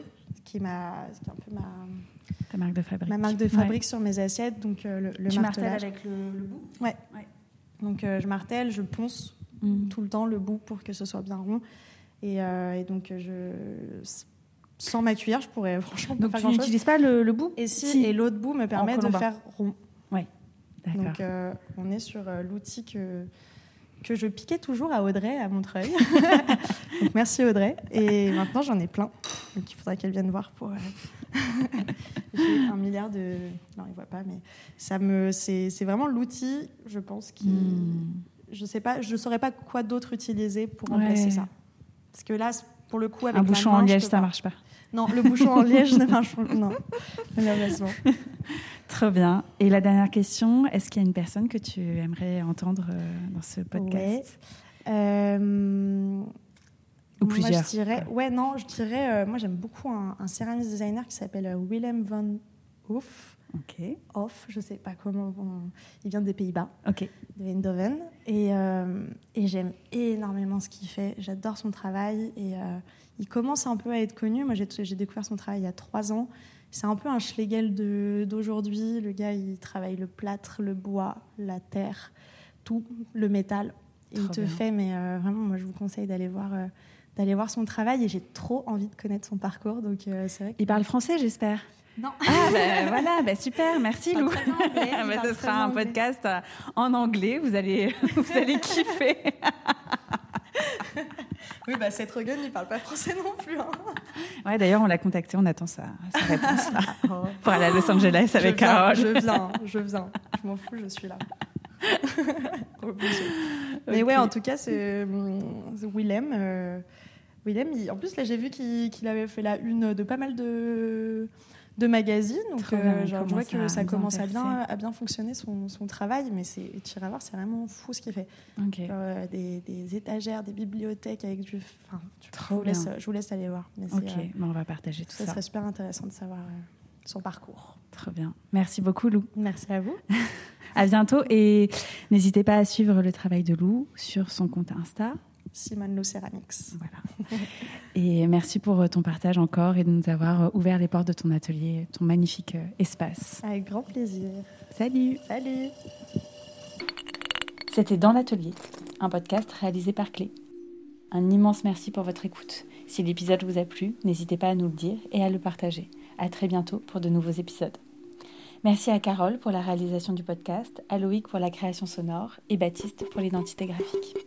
qui est, ma... un peu ma ta marque de fabrique. Ma marque de fabrique sur mes assiettes, donc le, le tu martèles avec le, bout? Ouais. Donc je martèle, je ponce mm. tout le temps le bout pour que ce soit bien rond. Euh, et, donc, je, sans ma cuillère, je pourrais franchement pas donc tu n'utilises pas le, bout? Et si, et l'autre bout me permet de faire rond. Oui, d'accord. Donc, euh, on est sur euh, l'outil que, que je piquais toujours à Audrey, à Montreuil. donc, merci Audrey. Et maintenant, j'en ai plein. Donc, il faudra qu'elle vienne voir pour... J'ai un milliard de... Non, il ne voit pas, mais ça me... c'est vraiment l'outil, je pense, qui... Hmm. Je sais pas, je ne saurais pas quoi d'autre utiliser pour remplacer ça. Parce que là, pour le coup, avec un bouchon en liège, ça ne marche pas. Non, le bouchon en liège ne marche pas. Non, malheureusement. Très bien. Et la dernière question, est-ce qu'il y a une personne que tu aimerais entendre euh, dans ce podcast? Euh, Ou plusieurs moi, je dirais, Ouais, non, je dirais, euh, moi j'aime beaucoup un, un céramiste designer qui s'appelle Willem van Hoof. Ok. Off, je sais pas comment. Il vient des Pays-Bas. Ok. De Eindhoven. Et, euh, et j'aime énormément ce qu'il fait. J'adore son travail. Et euh, il commence un peu à être connu. Moi, j'ai découvert son travail il y a trois ans. C'est un peu un Schlegel d'aujourd'hui. Le gars, il travaille le plâtre, le bois, la terre, tout, le métal. Et il te fait, mais euh, vraiment, moi, je vous conseille d'aller voir d'aller voir son travail et j'ai trop envie de connaître son parcours. Donc c'est vrai. Il parle français, j'espère. Non. Ah ben voilà, ben super, merci Lou. Ben, ce sera un podcast euh, en anglais, vous allez, vous allez kiffer. Oui, bah Seth Rogen, il parle pas français non plus. Hein. Ouais, d'ailleurs, on l'a contacté, on attend sa, sa réponse oh. pour aller à Los Angeles avec Carole. Je viens, je viens, je m'en fous, je suis là. Mais ouais, en tout cas, c'est Willem. Euh, Willem, en plus, là, j'ai vu qu'il avait fait la une de pas mal de de magazines. Donc, euh, je vois que ça commence à bien, à bien fonctionner son, son travail, mais c'est, tu vas voir, c'est vraiment fou ce qu'il fait. Euh, des, des, étagères, des bibliothèques avec du. Enfin, je, vous laisse, je vous laisse aller voir. Mais ok, euh, on va partager tout ça. Ça serait super intéressant de savoir son parcours. Très bien. Merci beaucoup, Lou. Merci à vous. à bientôt et n'hésitez pas à suivre le travail de Lou sur son compte Insta. Simone Lou Ceramics. Voilà. Et merci pour euh, ton partage encore et de nous avoir euh, ouvert les portes de ton atelier, ton magnifique euh, espace. Avec grand plaisir. Salut. Salut. C'était Dans l'atelier, un podcast réalisé par Clé. Un immense merci pour votre écoute. Si l'épisode vous a plu, n'hésitez pas à nous le dire et à le partager. À très bientôt pour de nouveaux épisodes. Merci à Carole pour la réalisation du podcast, à Loïc pour la création sonore et Baptiste pour l'identité graphique.